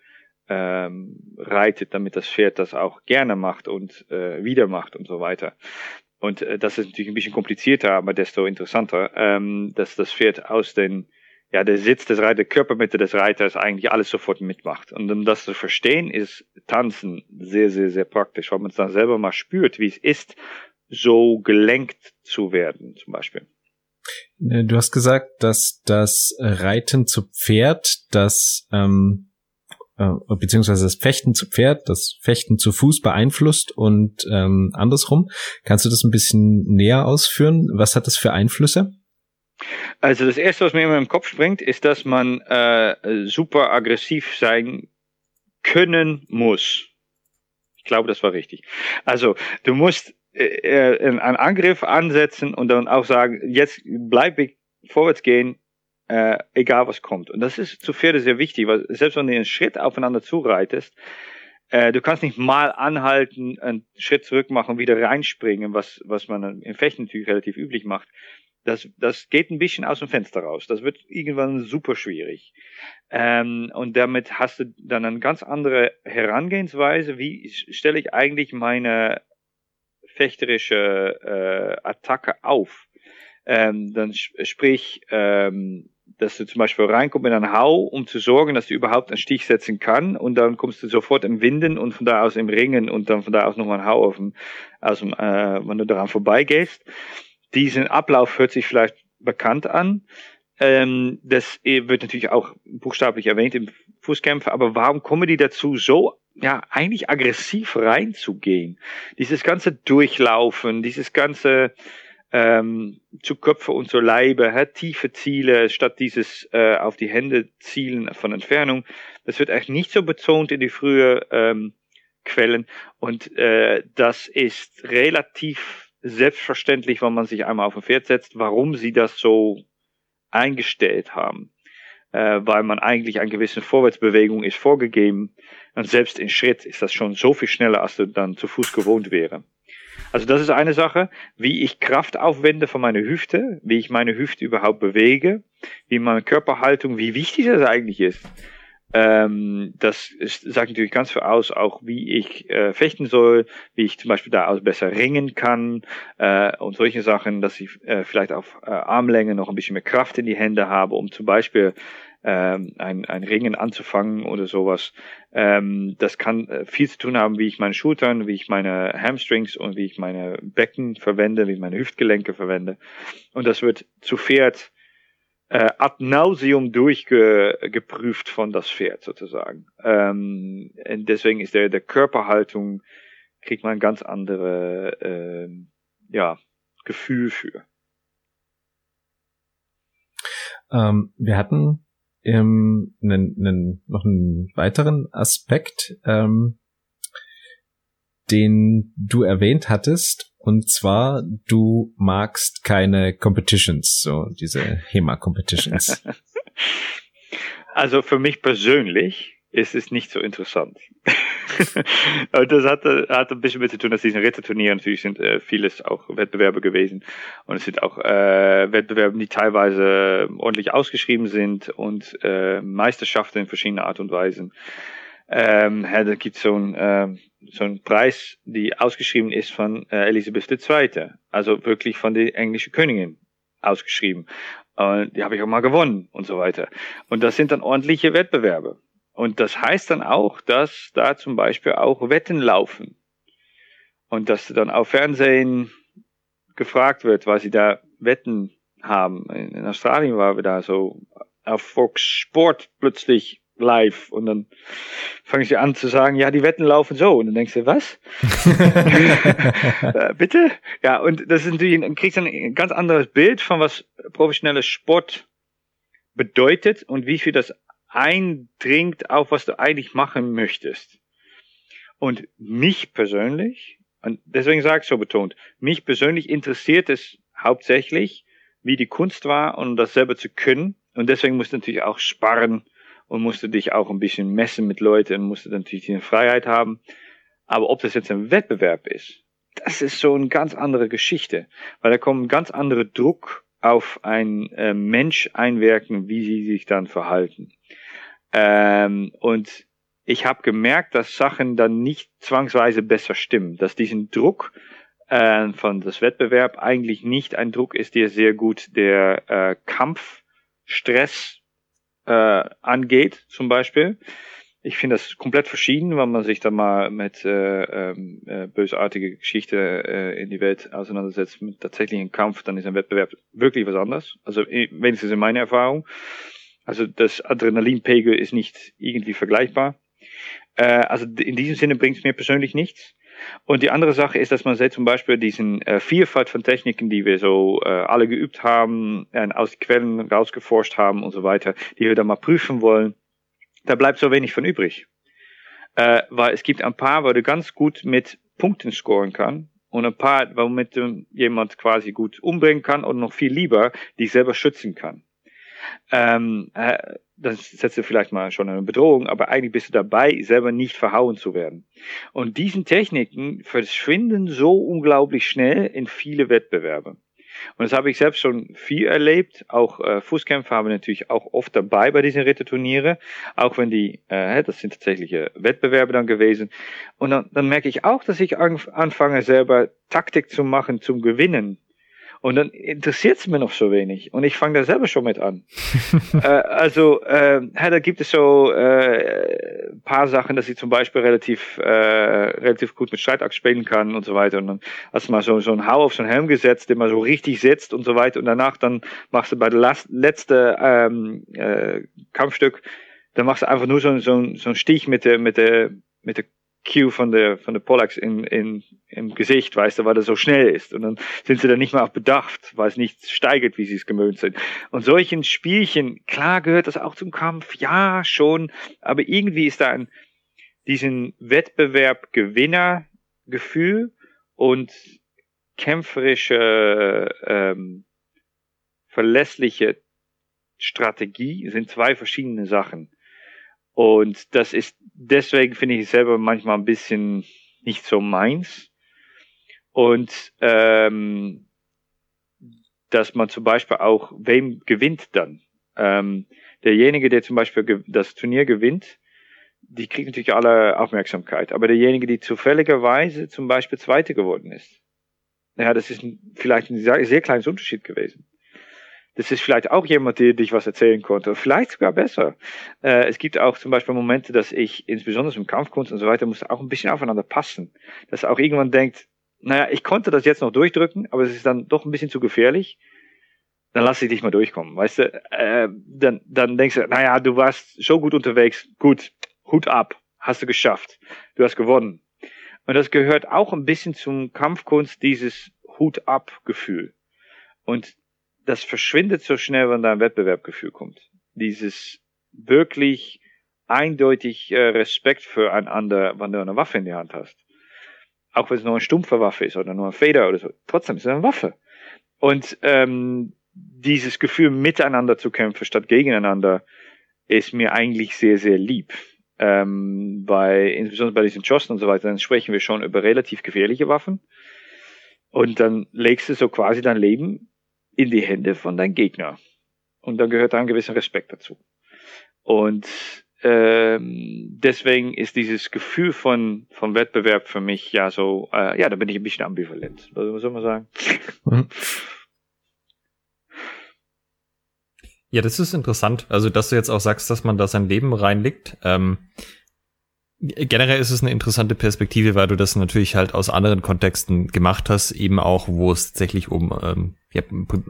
ähm, reitet, damit das Pferd das auch gerne macht und äh, wieder macht und so weiter. Und äh, das ist natürlich ein bisschen komplizierter, aber desto interessanter, ähm, dass das Pferd aus den, ja, der Sitz des Reiters, Körpermitte des Reiters eigentlich alles sofort mitmacht. Und um das zu verstehen, ist Tanzen sehr, sehr, sehr praktisch, weil man es dann selber mal spürt, wie es ist, so gelenkt zu werden, zum Beispiel. Äh, du hast gesagt, dass das Reiten zu Pferd, das ähm, äh, beziehungsweise das Fechten zu Pferd, das Fechten zu Fuß beeinflusst und ähm, andersrum. Kannst du das ein bisschen näher ausführen? Was hat das für Einflüsse? Also das erste, was mir immer im Kopf springt, ist, dass man äh, super aggressiv sein können muss. Ich glaube, das war richtig. Also du musst äh, äh einen Angriff ansetzen und dann auch sagen, jetzt bleib ich vorwärts gehen, äh, egal was kommt. Und das ist zu Pferde sehr wichtig, weil selbst wenn du einen Schritt aufeinander zureitest, äh, du kannst nicht mal anhalten, einen Schritt zurück machen, wieder reinspringen, was, was man im Fechten natürlich relativ üblich macht. Das, das geht ein bisschen aus dem Fenster raus. Das wird irgendwann super schwierig. Ähm, und damit hast du dann eine ganz andere Herangehensweise. Wie stelle ich eigentlich meine fechterische äh, Attacke auf? Ähm, dann sprich, ähm, dass du zum Beispiel reinkommst in einen Hau, um zu sorgen, dass du überhaupt einen Stich setzen kann und dann kommst du sofort im Winden und von da aus im Ringen und dann von da aus nochmal einen Hau auf dem, aus äh, wenn du daran vorbeigehst. Diesen Ablauf hört sich vielleicht bekannt an. Ähm, das wird natürlich auch buchstäblich erwähnt im Fußkämpfer, aber warum kommen die dazu, so ja eigentlich aggressiv reinzugehen? Dieses ganze Durchlaufen, dieses ganze ähm, zu Köpfe und zu Leibe, hä, tiefe Ziele statt dieses äh, auf die Hände zielen von Entfernung. Das wird echt nicht so betont in die frühe ähm, Quellen und äh, das ist relativ selbstverständlich, wenn man sich einmal auf ein Pferd setzt, warum sie das so eingestellt haben. Äh, weil man eigentlich eine gewisse Vorwärtsbewegung ist vorgegeben und selbst in Schritt ist das schon so viel schneller, als du dann zu Fuß gewohnt wäre. Also das ist eine Sache, wie ich Kraft aufwende von meiner Hüfte, wie ich meine Hüfte überhaupt bewege, wie meine Körperhaltung, wie wichtig das eigentlich ist. Ähm, das ist, sagt natürlich ganz viel aus, auch wie ich äh, fechten soll, wie ich zum Beispiel da aus besser ringen kann äh, und solche Sachen, dass ich äh, vielleicht auf äh, Armlänge noch ein bisschen mehr Kraft in die Hände habe, um zum Beispiel ähm, ein, ein Ringen anzufangen oder sowas. Ähm, das kann äh, viel zu tun haben, wie ich meine Schultern, wie ich meine Hamstrings und wie ich meine Becken verwende, wie ich meine Hüftgelenke verwende. Und das wird zu Pferd äh, ad nauseum durchgeprüft von das Pferd sozusagen. Ähm, deswegen ist der, der Körperhaltung, kriegt man ganz andere äh, ja, Gefühl für. Ähm, wir hatten ähm, einen, einen, noch einen weiteren Aspekt, ähm, den du erwähnt hattest, und zwar du magst keine Competitions, so diese HEMA-Competitions. also für mich persönlich ist es nicht so interessant. und das hat, hat ein bisschen mit zu tun, dass diese Ritterturniere natürlich sind äh, vieles auch Wettbewerbe gewesen. Und es sind auch äh, Wettbewerbe, die teilweise ordentlich ausgeschrieben sind und äh, Meisterschaften in verschiedenen Art und Weisen. Ähm, ja, da gibt so ein äh, so ein Preis, die ausgeschrieben ist von äh, Elisabeth II. Also wirklich von der englischen Königin ausgeschrieben. Und die habe ich auch mal gewonnen und so weiter. Und das sind dann ordentliche Wettbewerbe. Und das heißt dann auch, dass da zum Beispiel auch Wetten laufen. Und dass dann auf Fernsehen gefragt wird, was sie da Wetten haben. In Australien waren wir da so auf Fox Sport plötzlich live und dann fangen sie an zu sagen, ja, die Wetten laufen so. Und dann denkst du, was? Äh, bitte? Ja, und das ist natürlich, dann kriegst du ein ganz anderes Bild von was professioneller Sport bedeutet und wie viel das eindringt auf, was du eigentlich machen möchtest. Und mich persönlich, und deswegen sage ich so betont, mich persönlich interessiert es hauptsächlich, wie die Kunst war und das selber zu können. Und deswegen musst du natürlich auch sparen und musst du dich auch ein bisschen messen mit Leuten und musst du natürlich die Freiheit haben. Aber ob das jetzt ein Wettbewerb ist, das ist so eine ganz andere Geschichte, weil da kommt ein ganz anderer Druck auf ein äh, Mensch einwirken, wie sie sich dann verhalten. Ähm, und ich habe gemerkt, dass Sachen dann nicht zwangsweise besser stimmen, dass diesen Druck äh, von das Wettbewerb eigentlich nicht ein Druck ist, der sehr gut der äh, Kampfstress äh, angeht, zum Beispiel. Ich finde das komplett verschieden, wenn man sich da mal mit äh, ähm, äh, bösartige Geschichte äh, in die Welt auseinandersetzt, mit tatsächlichen Kampf, dann ist ein Wettbewerb wirklich was anderes. Also wenigstens in meiner Erfahrung. Also das Adrenalinpegel ist nicht irgendwie vergleichbar. Äh, also in diesem Sinne bringt es mir persönlich nichts. Und die andere Sache ist, dass man sieht zum Beispiel diesen äh, Vielfalt von Techniken, die wir so äh, alle geübt haben, äh, aus Quellen rausgeforscht haben und so weiter, die wir dann mal prüfen wollen. Da bleibt so wenig von übrig. Äh, weil es gibt ein paar, wo du ganz gut mit Punkten scoren kann und ein paar, womit du jemand quasi gut umbringen kann und noch viel lieber dich selber schützen kann ähm, äh, das setzt du vielleicht mal schon eine Bedrohung, aber eigentlich bist du dabei, selber nicht verhauen zu werden. Und diesen Techniken verschwinden so unglaublich schnell in viele Wettbewerbe. Und das habe ich selbst schon viel erlebt. Auch äh, Fußkämpfer haben natürlich auch oft dabei bei diesen Ritterturniere, auch wenn die, äh, das sind tatsächliche Wettbewerbe dann gewesen. Und dann, dann merke ich auch, dass ich anfange selber Taktik zu machen zum Gewinnen Und dann interessiert es mir noch so wenig. Und ich fange da selber schon mit an. äh, also, äh, da gibt es so äh, paar Sachen, dass ich zum Beispiel relativ, äh, relativ gut mit Streitachs spielen kann und so weiter. Und dann hast du mal so, so ein Hau auf so einen Helm gesetzt, der mal so richtig sitzt und so weiter. Und danach dann machst du bei der letzten ähm, äh, Kampfstück, dann machst du einfach nur so, so, so einen Stich mit der, mit der, mit der Cue von der, von der Pollax in, in, im Gesicht, weißt du, weil er so schnell ist. Und dann sind sie dann nicht mehr auf Bedacht, weil es nicht steigert, wie sie es gewöhnt sind. Und solchen Spielchen, klar gehört das auch zum Kampf, ja, schon, aber irgendwie ist da ein, diesen Wettbewerb Gewinnergefühl und kämpferische, ähm, verlässliche Strategie sind zwei verschiedene Sachen. Und das ist, deswegen finde ich es selber manchmal ein bisschen nicht so meins. Und ähm, dass man zum Beispiel auch, wem gewinnt dann? Ähm, derjenige, der zum Beispiel das Turnier gewinnt, die kriegt natürlich alle Aufmerksamkeit. Aber derjenige, die zufälligerweise zum Beispiel Zweite geworden ist, ja, das ist vielleicht ein sehr, sehr kleines Unterschied gewesen das ist vielleicht auch jemand, der dich was erzählen konnte. Vielleicht sogar besser. Äh, es gibt auch zum Beispiel Momente, dass ich, insbesondere im Kampfkunst und so weiter, muss auch ein bisschen aufeinander passen. Dass auch irgendwann denkt, naja, ich konnte das jetzt noch durchdrücken, aber es ist dann doch ein bisschen zu gefährlich. Dann lass ich dich mal durchkommen, weißt du? Äh, dann, dann denkst du, naja, du warst so gut unterwegs, gut, Hut ab, hast du geschafft, du hast gewonnen. Und das gehört auch ein bisschen zum Kampfkunst, dieses Hut ab Gefühl. Und das verschwindet so schnell, wenn da ein Wettbewerbgefühl kommt. Dieses wirklich eindeutig äh, Respekt füreinander, wenn du eine Waffe in die Hand hast. Auch wenn es nur eine stumpfe Waffe ist oder nur ein Feder oder so. Trotzdem ist es eine Waffe. Und ähm, dieses Gefühl, miteinander zu kämpfen statt gegeneinander, ist mir eigentlich sehr, sehr lieb. Ähm, bei, insbesondere bei diesen Chossen und so weiter, dann sprechen wir schon über relativ gefährliche Waffen. Und dann legst du so quasi dein Leben in die Hände von deinem Gegner. Und dann gehört ein gewisser Respekt dazu. Und ähm, deswegen ist dieses Gefühl von, von Wettbewerb für mich ja so, äh, ja, da bin ich ein bisschen ambivalent. Was soll man sagen? Mhm. Ja, das ist interessant. Also, dass du jetzt auch sagst, dass man da sein Leben reinlegt. Ähm, Generell ist es eine interessante Perspektive, weil du das natürlich halt aus anderen Kontexten gemacht hast, eben auch, wo es tatsächlich um ähm, ja,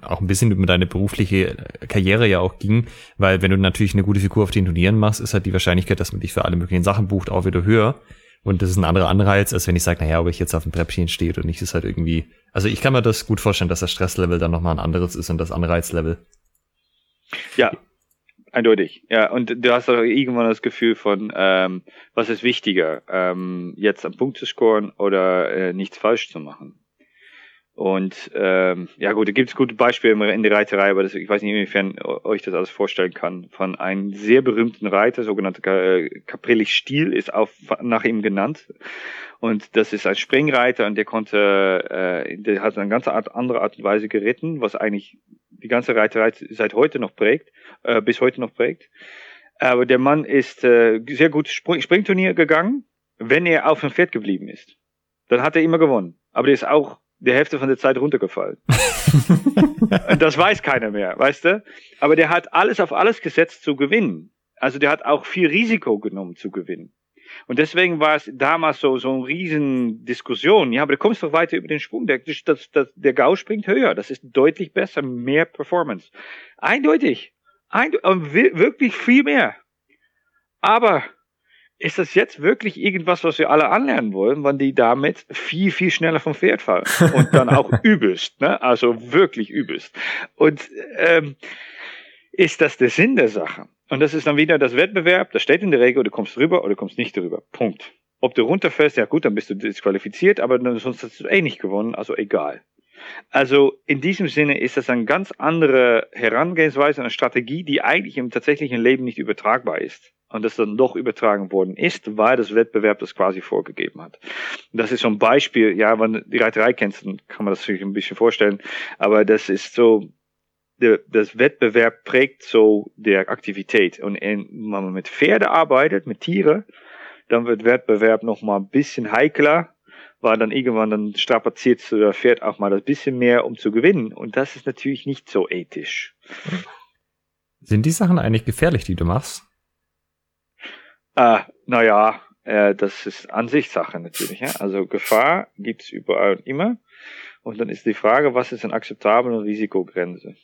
auch ein bisschen über deine berufliche Karriere ja auch ging, weil wenn du natürlich eine gute Figur auf den Turnieren machst, ist halt die Wahrscheinlichkeit, dass man dich für alle möglichen Sachen bucht, auch wieder höher. Und das ist ein anderer Anreiz, als wenn ich sage, naja, ob ich jetzt auf dem Treppchen stehe oder nicht, ist halt irgendwie. Also ich kann mir das gut vorstellen, dass das Stresslevel dann nochmal ein anderes ist und das Anreizlevel. Ja, Eindeutig, ja. Und du hast auch irgendwann das Gefühl von, ähm, was ist wichtiger, ähm, jetzt am Punkt zu scoren oder äh, nichts falsch zu machen. Und ähm, ja gut, da gibt es gute Beispiele in der Reiterei, aber das, ich weiß nicht, inwiefern euch das alles vorstellen kann. Von einem sehr berühmten Reiter, sogenannter äh, Caprillich Stiel, ist auch nach ihm genannt. Und das ist ein Springreiter und der konnte, äh, der hat eine ganz andere Art und Weise geritten, was eigentlich die ganze Reiterei seit heute noch prägt, äh, bis heute noch prägt. Aber der Mann ist äh, sehr gut Spring Springturnier gegangen, wenn er auf dem Pferd geblieben ist. Dann hat er immer gewonnen. Aber der ist auch die Hälfte von der Zeit runtergefallen. das weiß keiner mehr, weißt du? Aber der hat alles auf alles gesetzt zu gewinnen. Also der hat auch viel Risiko genommen zu gewinnen. Und deswegen war es damals so, so eine riesen Diskussion. Ja, aber du kommst doch weiter über den Sprung. Der, das, das, der Gau springt höher. Das ist deutlich besser, mehr Performance. Eindeutig. Eindeutig wirklich viel mehr. Aber ist das jetzt wirklich irgendwas, was wir alle anlernen wollen, wenn die damit viel, viel schneller vom Pferd fallen? Und dann auch übelst, ne? Also wirklich übelst. Und ähm, ist das der Sinn der Sache? Und das ist dann wieder das Wettbewerb, das steht in der Regel, du kommst rüber oder du kommst nicht rüber. Punkt. Ob du runterfällst, ja gut, dann bist du disqualifiziert, aber sonst hast du eh nicht gewonnen, also egal. Also in diesem Sinne ist das eine ganz andere Herangehensweise, eine Strategie, die eigentlich im tatsächlichen Leben nicht übertragbar ist. Und das dann doch übertragen worden ist, weil das Wettbewerb das quasi vorgegeben hat. Das ist so ein Beispiel, ja, wenn du die Reiterei kennst, dann kann man das sich ein bisschen vorstellen. Aber das ist so, der, das Wettbewerb prägt so der Aktivität. Und wenn man mit Pferde arbeitet, mit Tiere, dann wird Wettbewerb noch mal ein bisschen heikler, war dann irgendwann, dann strapaziert der Pferd auch mal ein bisschen mehr, um zu gewinnen. Und das ist natürlich nicht so ethisch. Sind die Sachen eigentlich gefährlich, die du machst? Äh, naja, äh, das ist Ansichtssache natürlich. Ja? Also Gefahr gibt's überall und immer. Und dann ist die Frage, was ist eine akzeptable Risikogrenze?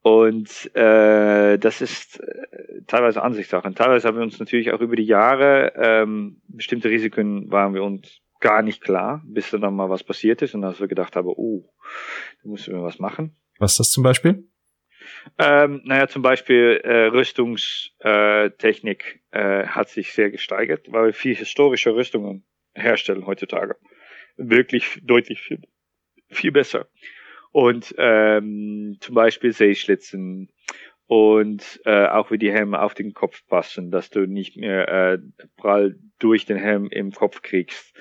Und äh, das ist äh, teilweise Ansichtssache. Teilweise haben wir uns natürlich auch über die Jahre ähm, bestimmte Risiken waren wir uns gar nicht klar, bis dann mal was passiert ist und als wir gedacht haben, oh, da müssen wir was machen. Was ist das zum Beispiel? Ähm, naja, zum Beispiel äh, Rüstungstechnik äh, hat sich sehr gesteigert, weil wir viel historische Rüstungen herstellen heutzutage. Wirklich deutlich viel, viel besser. Und ähm, zum Beispiel Seeschlitzen und äh, auch wie die Helme auf den Kopf passen, dass du nicht mehr äh, prall durch den Helm im Kopf kriegst.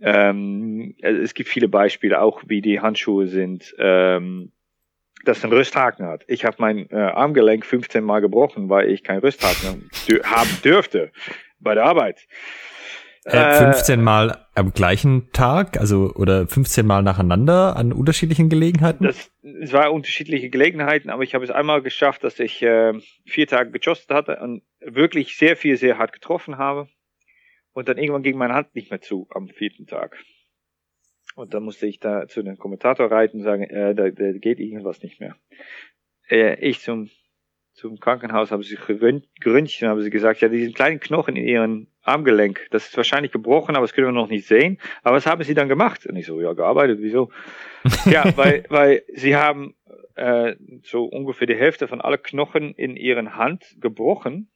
Ähm, es gibt viele Beispiele, auch wie die Handschuhe sind. Ähm, das einen Rüsthaken hat. Ich habe mein äh, Armgelenk 15 Mal gebrochen, weil ich keinen Rüsthaken haben dürfte bei der Arbeit. Äh, 15 Mal am gleichen Tag, also oder 15 Mal nacheinander an unterschiedlichen Gelegenheiten? Das, es war unterschiedliche Gelegenheiten, aber ich habe es einmal geschafft, dass ich äh, vier Tage geschossen hatte und wirklich sehr viel, sehr hart getroffen habe. Und dann irgendwann ging meine Hand nicht mehr zu am vierten Tag. Und dann musste ich da zu dem Kommentator reiten und sagen, äh, da, da geht irgendwas nicht mehr. Äh, ich zum, zum Krankenhaus habe sie geröntgt und habe sie gesagt, ja, diesen kleinen Knochen in ihren Armgelenk, das ist wahrscheinlich gebrochen, aber das können wir noch nicht sehen. Aber was haben sie dann gemacht? Und ich so, ja, gearbeitet, wieso? ja, weil, weil sie haben äh, so ungefähr die Hälfte von alle Knochen in ihren Hand gebrochen,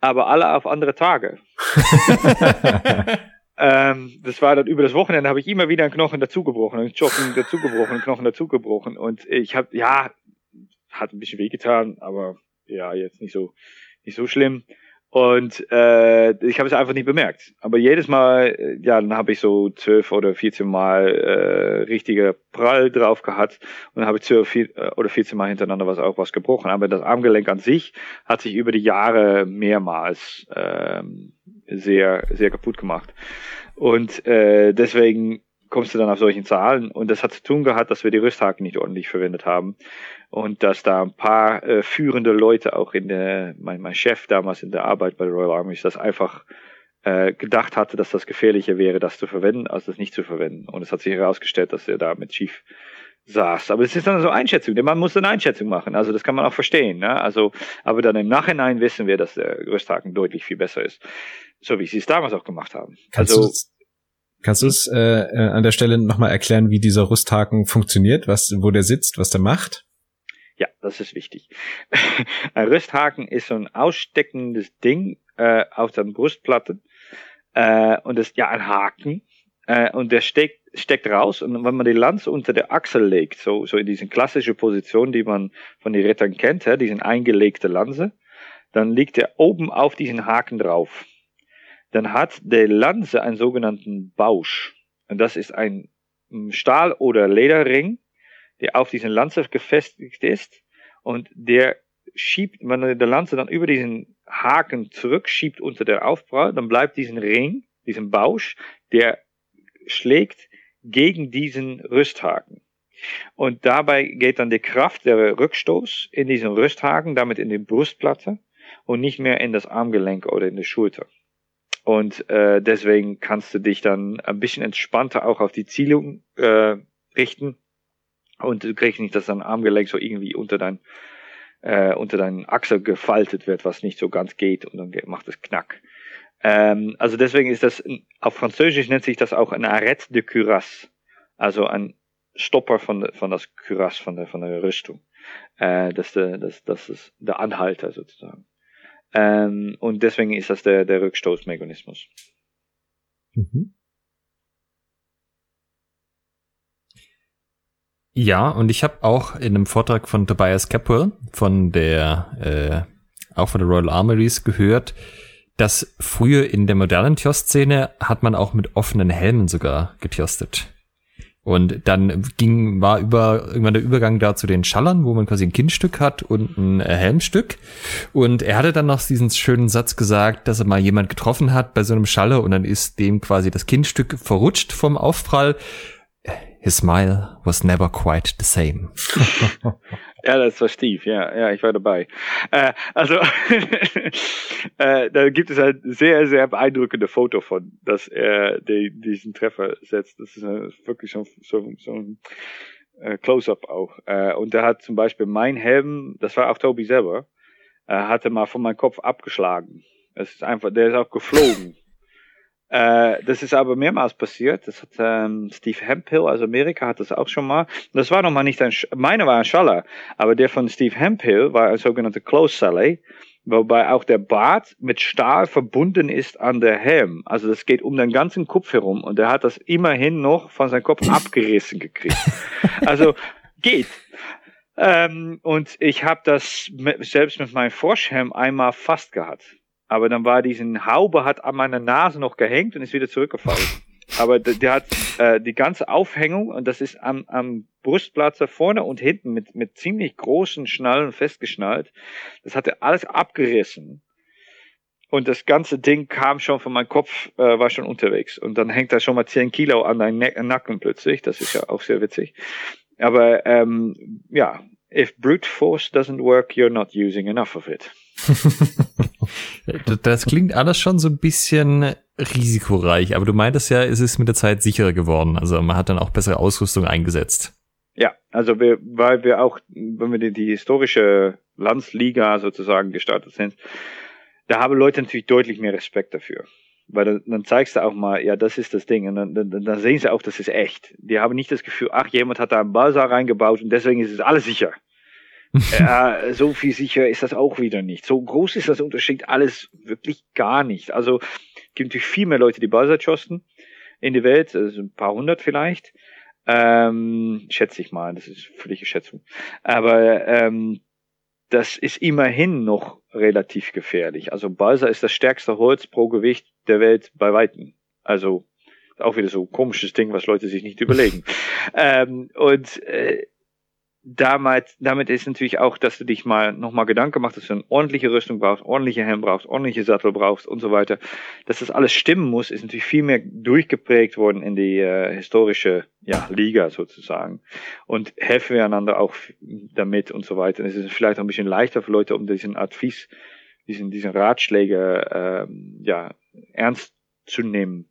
aber alle auf andere Tage. Ähm, das war dann über das Wochenende, habe ich immer wieder einen Knochen dazugebrochen, einen Joggen dazugebrochen, einen Knochen dazugebrochen. Und ich habe, ja, hat ein bisschen wehgetan, aber ja, jetzt nicht so, nicht so schlimm. Und äh, ich habe es einfach nicht bemerkt. Aber jedes Mal, äh, ja, dann habe ich so zwölf oder vierzehn Mal äh, richtige Prall drauf gehabt und dann habe ich zwölf äh, oder vierzehn Mal hintereinander was auch was gebrochen. Aber das Armgelenk an sich hat sich über die Jahre mehrmals ähm, sehr, sehr kaputt gemacht. Und äh, deswegen kommst du dann auf solchen Zahlen. Und das hat zu tun gehabt, dass wir die Rüsthaken nicht ordentlich verwendet haben. Und dass da ein paar äh, führende Leute auch in der, mein, mein Chef damals in der Arbeit bei der Royal Army, das einfach äh, gedacht hatte, dass das gefährlicher wäre, das zu verwenden, als das nicht zu verwenden. Und es hat sich herausgestellt, dass er da mit schief saß. Aber es ist dann so Einschätzung, denn man muss eine Einschätzung machen. Also das kann man auch verstehen. Ne? Also, aber dann im Nachhinein wissen wir, dass der Rüsthaken deutlich viel besser ist. So wie sie es damals auch gemacht haben. Kannst also, Kannst du es äh, äh, an der Stelle nochmal erklären, wie dieser Rüsthaken funktioniert, was, wo der sitzt, was der macht? Ja, das ist wichtig. ein Rüsthaken ist so ein aussteckendes Ding äh, auf der Brustplatte äh, und ist ja ein Haken äh, und der steckt, steckt raus und wenn man die Lanze unter der Achsel legt, so, so in diesen klassischen Position, die man von den Rittern kennt, ja, diesen eingelegte Lanze, dann liegt er oben auf diesen Haken drauf dann hat der Lanze einen sogenannten Bausch. Und das ist ein Stahl- oder Lederring, der auf diesen Lanze gefestigt ist und der schiebt, wenn der Lanze dann über diesen Haken zurückschiebt unter der Aufprall, dann bleibt diesen Ring, diesen Bausch, der schlägt gegen diesen Rüsthaken. Und dabei geht dann die Kraft der Rückstoß in diesen Rüsthaken, damit in die Brustplatte und nicht mehr in das Armgelenk oder in die Schulter. Und äh, deswegen kannst du dich dann ein bisschen entspannter auch auf die Zielung äh, richten. Und du kriegst nicht, dass dein Armgelenk so irgendwie unter dein äh, unter deinen Achsel gefaltet wird, was nicht so ganz geht und dann macht es Knack. Ähm, also deswegen ist das, auf Französisch nennt sich das auch ein Arrêt de Cuirasse, also ein Stopper von, von das Cuirasse, von der, von der Rüstung. Äh, das, das, das ist der Anhalter sozusagen. Ähm, und deswegen ist das der, der Rückstoßmechanismus. Mhm. Ja, und ich habe auch in einem Vortrag von Tobias Capwell von der, äh, auch von der Royal Armories gehört, dass früher in der modernen Tjost-Szene hat man auch mit offenen Helmen sogar getjostet. Und dann ging, war über, irgendwann der Übergang da zu den Schallern, wo man quasi ein Kindstück hat und ein äh, Helmstück. Und er hatte dann noch diesen schönen Satz gesagt, dass er mal jemand getroffen hat bei so einem Schaller und dann ist dem quasi das Kindstück verrutscht vom Aufprall. His smile was never quite the same. Ja, das war Steve, ja, ja, ich war dabei. Äh, also, äh, da gibt es ein sehr, sehr beeindruckende Foto von, dass er die, diesen Treffer setzt. Das ist äh, wirklich so, so, so ein äh, Close-up auch. Äh, und er hat zum Beispiel mein Helm, das war auch Toby selber, äh, hatte mal von meinem Kopf abgeschlagen. Es ist einfach, der ist auch geflogen. Äh, das ist aber mehrmals passiert. Das hat ähm, Steve Hemphill aus Amerika hat das auch schon mal. Das war noch mal nicht ein, Sch meine war ein Schaller, aber der von Steve Hemphill war ein sogenannter Close Sally, wobei auch der Bart mit Stahl verbunden ist an der Helm. Also das geht um den ganzen Kopf herum und er hat das immerhin noch von seinem Kopf abgerissen gekriegt. Also geht. Ähm, und ich habe das mit, selbst mit meinem Froschhelm einmal fast gehabt. Aber dann war diesen Haube hat an meiner Nase noch gehängt und ist wieder zurückgefallen. Aber der, der hat äh, die ganze Aufhängung und das ist am, am Brustplatz vorne und hinten mit, mit ziemlich großen Schnallen festgeschnallt. Das hatte alles abgerissen. Und das ganze Ding kam schon von meinem Kopf, äh, war schon unterwegs. Und dann hängt da schon mal 10 Kilo an deinem Nacken plötzlich. Das ist ja auch sehr witzig. Aber ähm, ja, if brute force doesn't work, you're not using enough of it. das klingt alles schon so ein bisschen risikoreich, aber du meintest ja, es ist mit der Zeit sicherer geworden. Also man hat dann auch bessere Ausrüstung eingesetzt. Ja, also wir, weil wir auch, wenn wir die, die historische Landsliga sozusagen gestartet sind, da haben Leute natürlich deutlich mehr Respekt dafür. Weil dann, dann zeigst du auch mal, ja, das ist das Ding. Und dann, dann, dann sehen sie auch, das ist echt. Die haben nicht das Gefühl, ach, jemand hat da einen Balsar reingebaut und deswegen ist es alles sicher. äh, so viel sicher ist das auch wieder nicht. So groß ist das Unterschied alles wirklich gar nicht. Also gibt natürlich viel mehr Leute, die Buzzard schossen in der Welt, also ein paar hundert vielleicht. Ähm, schätze ich mal, das ist völlige Schätzung. Aber ähm, das ist immerhin noch relativ gefährlich. Also Balsa ist das stärkste Holz pro Gewicht der Welt bei Weitem. Also auch wieder so ein komisches Ding, was Leute sich nicht überlegen. ähm, und äh, damit, damit ist natürlich auch, dass du dich mal nochmal Gedanken machst, dass du eine ordentliche Rüstung brauchst, ordentliche Helm brauchst, ordentliche Sattel brauchst und so weiter. Dass das alles stimmen muss, ist natürlich viel mehr durchgeprägt worden in die äh, historische ja, Liga sozusagen. Und helfen wir einander auch damit und so weiter. Und es ist vielleicht auch ein bisschen leichter für Leute, um diesen Advice, diesen, diesen Ratschläge ähm, ja, ernst zu nehmen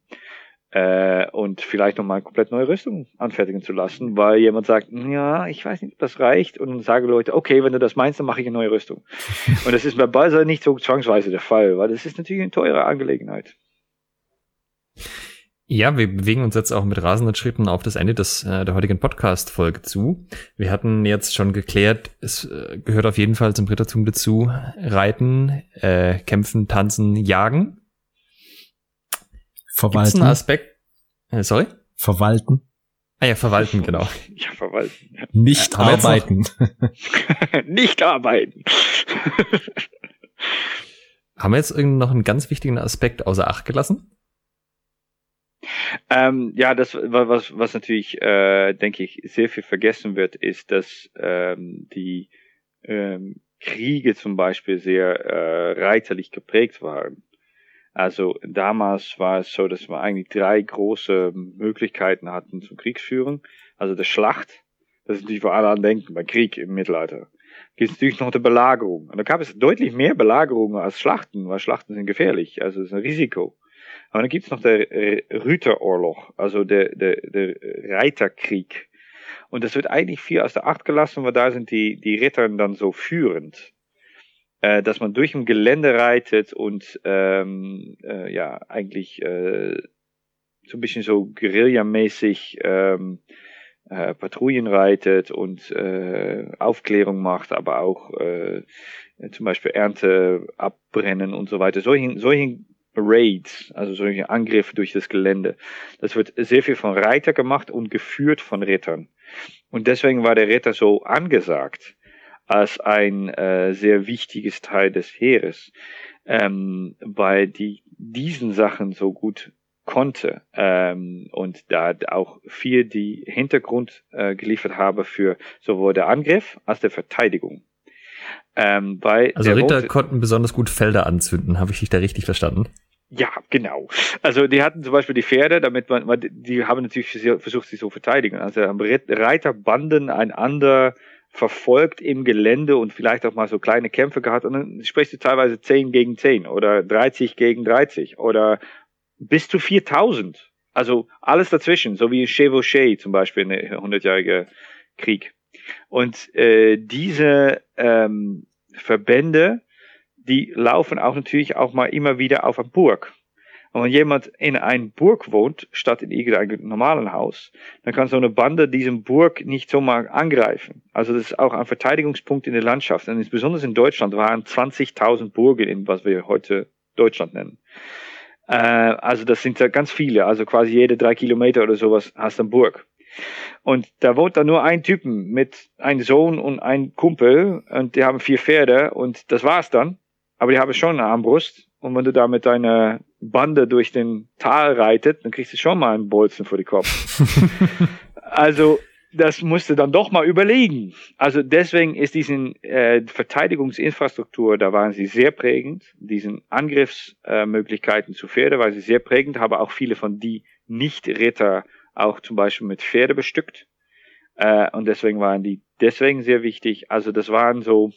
äh, und vielleicht nochmal komplett neue Rüstung anfertigen zu lassen, weil jemand sagt, ja, ich weiß nicht, ob das reicht. Und dann sagen Leute, okay, wenn du das meinst, dann mache ich eine neue Rüstung. und das ist bei Balsa nicht so zwangsweise der Fall, weil das ist natürlich eine teure Angelegenheit. Ja, wir bewegen uns jetzt auch mit rasenden Schritten auf das Ende des, äh, der heutigen Podcast-Folge zu. Wir hatten jetzt schon geklärt, es äh, gehört auf jeden Fall zum Rittertum dazu, reiten, äh, kämpfen, tanzen, jagen. Verwalten. Gibt's einen Aspekt? Äh, sorry? Verwalten. Ah ja, verwalten, genau. Ja, verwalten. Nicht ja, arbeiten. Nicht arbeiten. Haben wir jetzt noch einen ganz wichtigen Aspekt außer Acht gelassen? Ähm, ja, das was was natürlich, äh, denke ich, sehr viel vergessen wird, ist, dass ähm, die ähm, Kriege zum Beispiel sehr äh, reiterlich geprägt waren. Also damals war es so, dass wir eigentlich drei große Möglichkeiten hatten zum Kriegsführen. Also der Schlacht, das ist natürlich, wo alle an denken, beim Krieg im Mittelalter. Gibt es natürlich noch die Belagerung. Und da gab es deutlich mehr Belagerungen als Schlachten, weil Schlachten sind gefährlich, also es ist ein Risiko. Aber dann gibt es noch der Rüterorlog, also der, der, der Reiterkrieg. Und das wird eigentlich viel aus der Acht gelassen, weil da sind die, die Ritter dann so führend äh, dass man durch ein Gelände reitet und ähm, äh, ja eigentlich äh, so ein bisschen so Guerilla-mäßig ähm, äh, Patrouillen reitet und äh, Aufklärung macht, aber auch äh, zum Beispiel Ernte abbrennen und so weiter. Solchen, solchen Raids, also solche Angriffe durch das Gelände. Das wird sehr viel von Reiter gemacht und geführt von Rittern. Und deswegen war der Ritter so angesagt als ein äh, sehr wichtiges Teil des Heeres, ähm, weil die diesen Sachen so gut konnte ähm, und da auch viel die Hintergrund äh, geliefert habe für sowohl der Angriff als der Verteidigung. Ähm, weil also Ritter Rote, konnten besonders gut Felder anzünden, habe ich dich da richtig verstanden? Ja, genau. Also die hatten zum Beispiel die Pferde, damit man, die haben natürlich versucht, sich so verteidigen. Also Reiterbanden einander verfolgt im Gelände und vielleicht auch mal so kleine Kämpfe gehabt und dann sprichst du teilweise 10 gegen 10 oder 30 gegen 30 oder bis zu 4000. Also alles dazwischen, so wie Chevauché zum Beispiel, eine 100-jährige Krieg. Und äh, diese ähm, Verbände, die laufen auch natürlich auch mal immer wieder auf eine Burg. Und wenn jemand in einer Burg wohnt, statt in irgendeinem normalen Haus, dann kann so eine Bande diesen Burg nicht so mal angreifen. Also das ist auch ein Verteidigungspunkt in der Landschaft. Und besonders in Deutschland waren 20.000 Burgen in was wir heute Deutschland nennen. Äh, also das sind ganz viele. Also quasi jede drei Kilometer oder sowas hast du eine Burg. Und da wohnt dann nur ein Typen mit einem Sohn und ein Kumpel und die haben vier Pferde und das war's dann. Aber die haben schon eine Armbrust und wenn du da mit deiner Bande durch den Tal reitet, dann kriegst du schon mal einen Bolzen vor die Kopf. also das musst du dann doch mal überlegen. Also deswegen ist diesen äh, Verteidigungsinfrastruktur, da waren sie sehr prägend. Diesen Angriffsmöglichkeiten äh, zu Pferde waren sie sehr prägend, aber auch viele von die Nicht-Ritter auch zum Beispiel mit Pferde bestückt. Äh, und deswegen waren die deswegen sehr wichtig. Also das waren so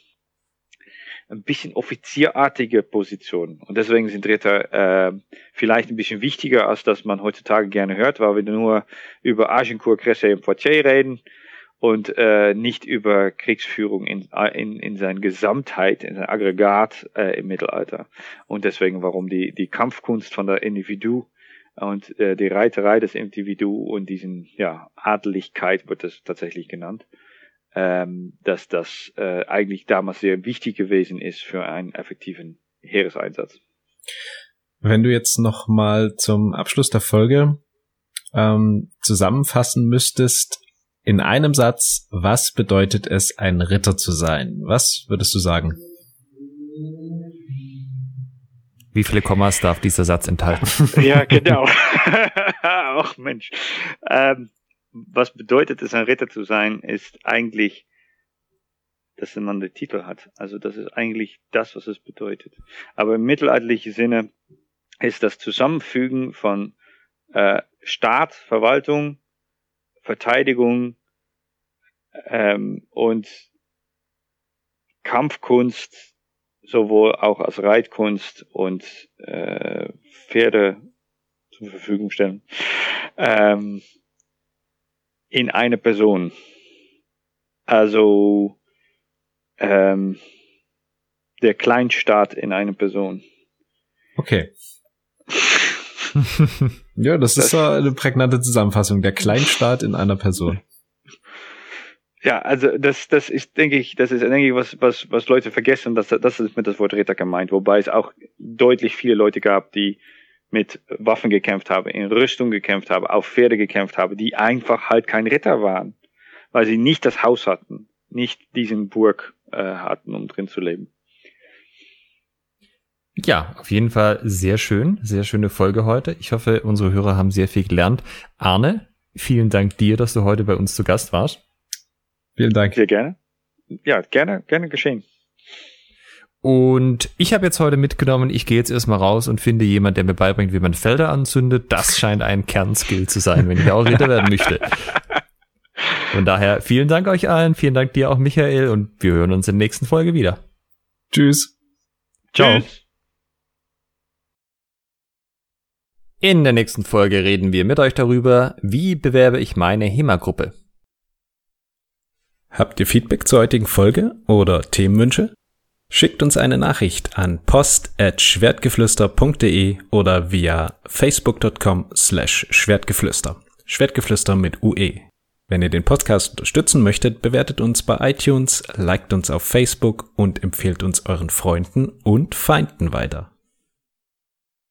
ein bisschen offizierartige Positionen. Und deswegen sind Ritter äh, vielleicht ein bisschen wichtiger, als dass man heutzutage gerne hört, weil wir nur über Agincourt, Cressy und Poitiers reden und äh, nicht über Kriegsführung in, in, in seiner Gesamtheit, in seinem Aggregat äh, im Mittelalter. Und deswegen, warum die, die Kampfkunst von der Individu und äh, die Reiterei des Individu und diesen ja Adeligkeit wird das tatsächlich genannt, ähm, dass das äh, eigentlich damals sehr wichtig gewesen ist für einen effektiven Heereseinsatz. Wenn du jetzt noch mal zum Abschluss der Folge ähm, zusammenfassen müsstest, in einem Satz, was bedeutet es, ein Ritter zu sein? Was würdest du sagen? Wie viele Kommas darf dieser Satz enthalten? ja, genau. Ach Mensch. Ähm, was bedeutet es, ein Ritter zu sein, ist eigentlich, dass man den Titel hat. Also das ist eigentlich das, was es bedeutet. Aber im mittelalterlichen Sinne ist das Zusammenfügen von äh, Staat, Verwaltung, Verteidigung ähm, und Kampfkunst sowohl auch als Reitkunst und äh, Pferde zur Verfügung stellen, ähm, in eine Person. Also ähm, der Kleinstaat in eine Person. Okay. ja, das, das ist eine prägnante Zusammenfassung. Der Kleinstaat in einer Person. Ja, also das, das ist, denke ich, das ist, denke ich, was, was, was Leute vergessen, dass das ist mit das Wort Ritter gemeint, wobei es auch deutlich viele Leute gab, die mit Waffen gekämpft haben, in Rüstung gekämpft haben, auf Pferde gekämpft haben, die einfach halt kein Ritter waren, weil sie nicht das Haus hatten, nicht diesen Burg äh, hatten, um drin zu leben. Ja, auf jeden Fall sehr schön, sehr schöne Folge heute. Ich hoffe, unsere Hörer haben sehr viel gelernt. Arne, vielen Dank dir, dass du heute bei uns zu Gast warst. Vielen Dank. Sehr gerne. Ja, gerne, gerne geschehen. Und ich habe jetzt heute mitgenommen, ich gehe jetzt erstmal raus und finde jemand, der mir beibringt, wie man Felder anzündet. Das scheint ein Kernskill zu sein, wenn ich auch Ritter werden möchte. Von daher vielen Dank euch allen, vielen Dank dir auch, Michael, und wir hören uns in der nächsten Folge wieder. Tschüss. Ciao. Tschüss. In der nächsten Folge reden wir mit euch darüber, wie bewerbe ich meine HEMA-Gruppe. Habt ihr Feedback zur heutigen Folge oder Themenwünsche? Schickt uns eine Nachricht an post@schwertgeflüster.de oder via facebook.com slash schwertgeflüster. Schwertgeflüster mit UE. Wenn ihr den Podcast unterstützen möchtet, bewertet uns bei iTunes, liked uns auf Facebook und empfehlt uns euren Freunden und Feinden weiter.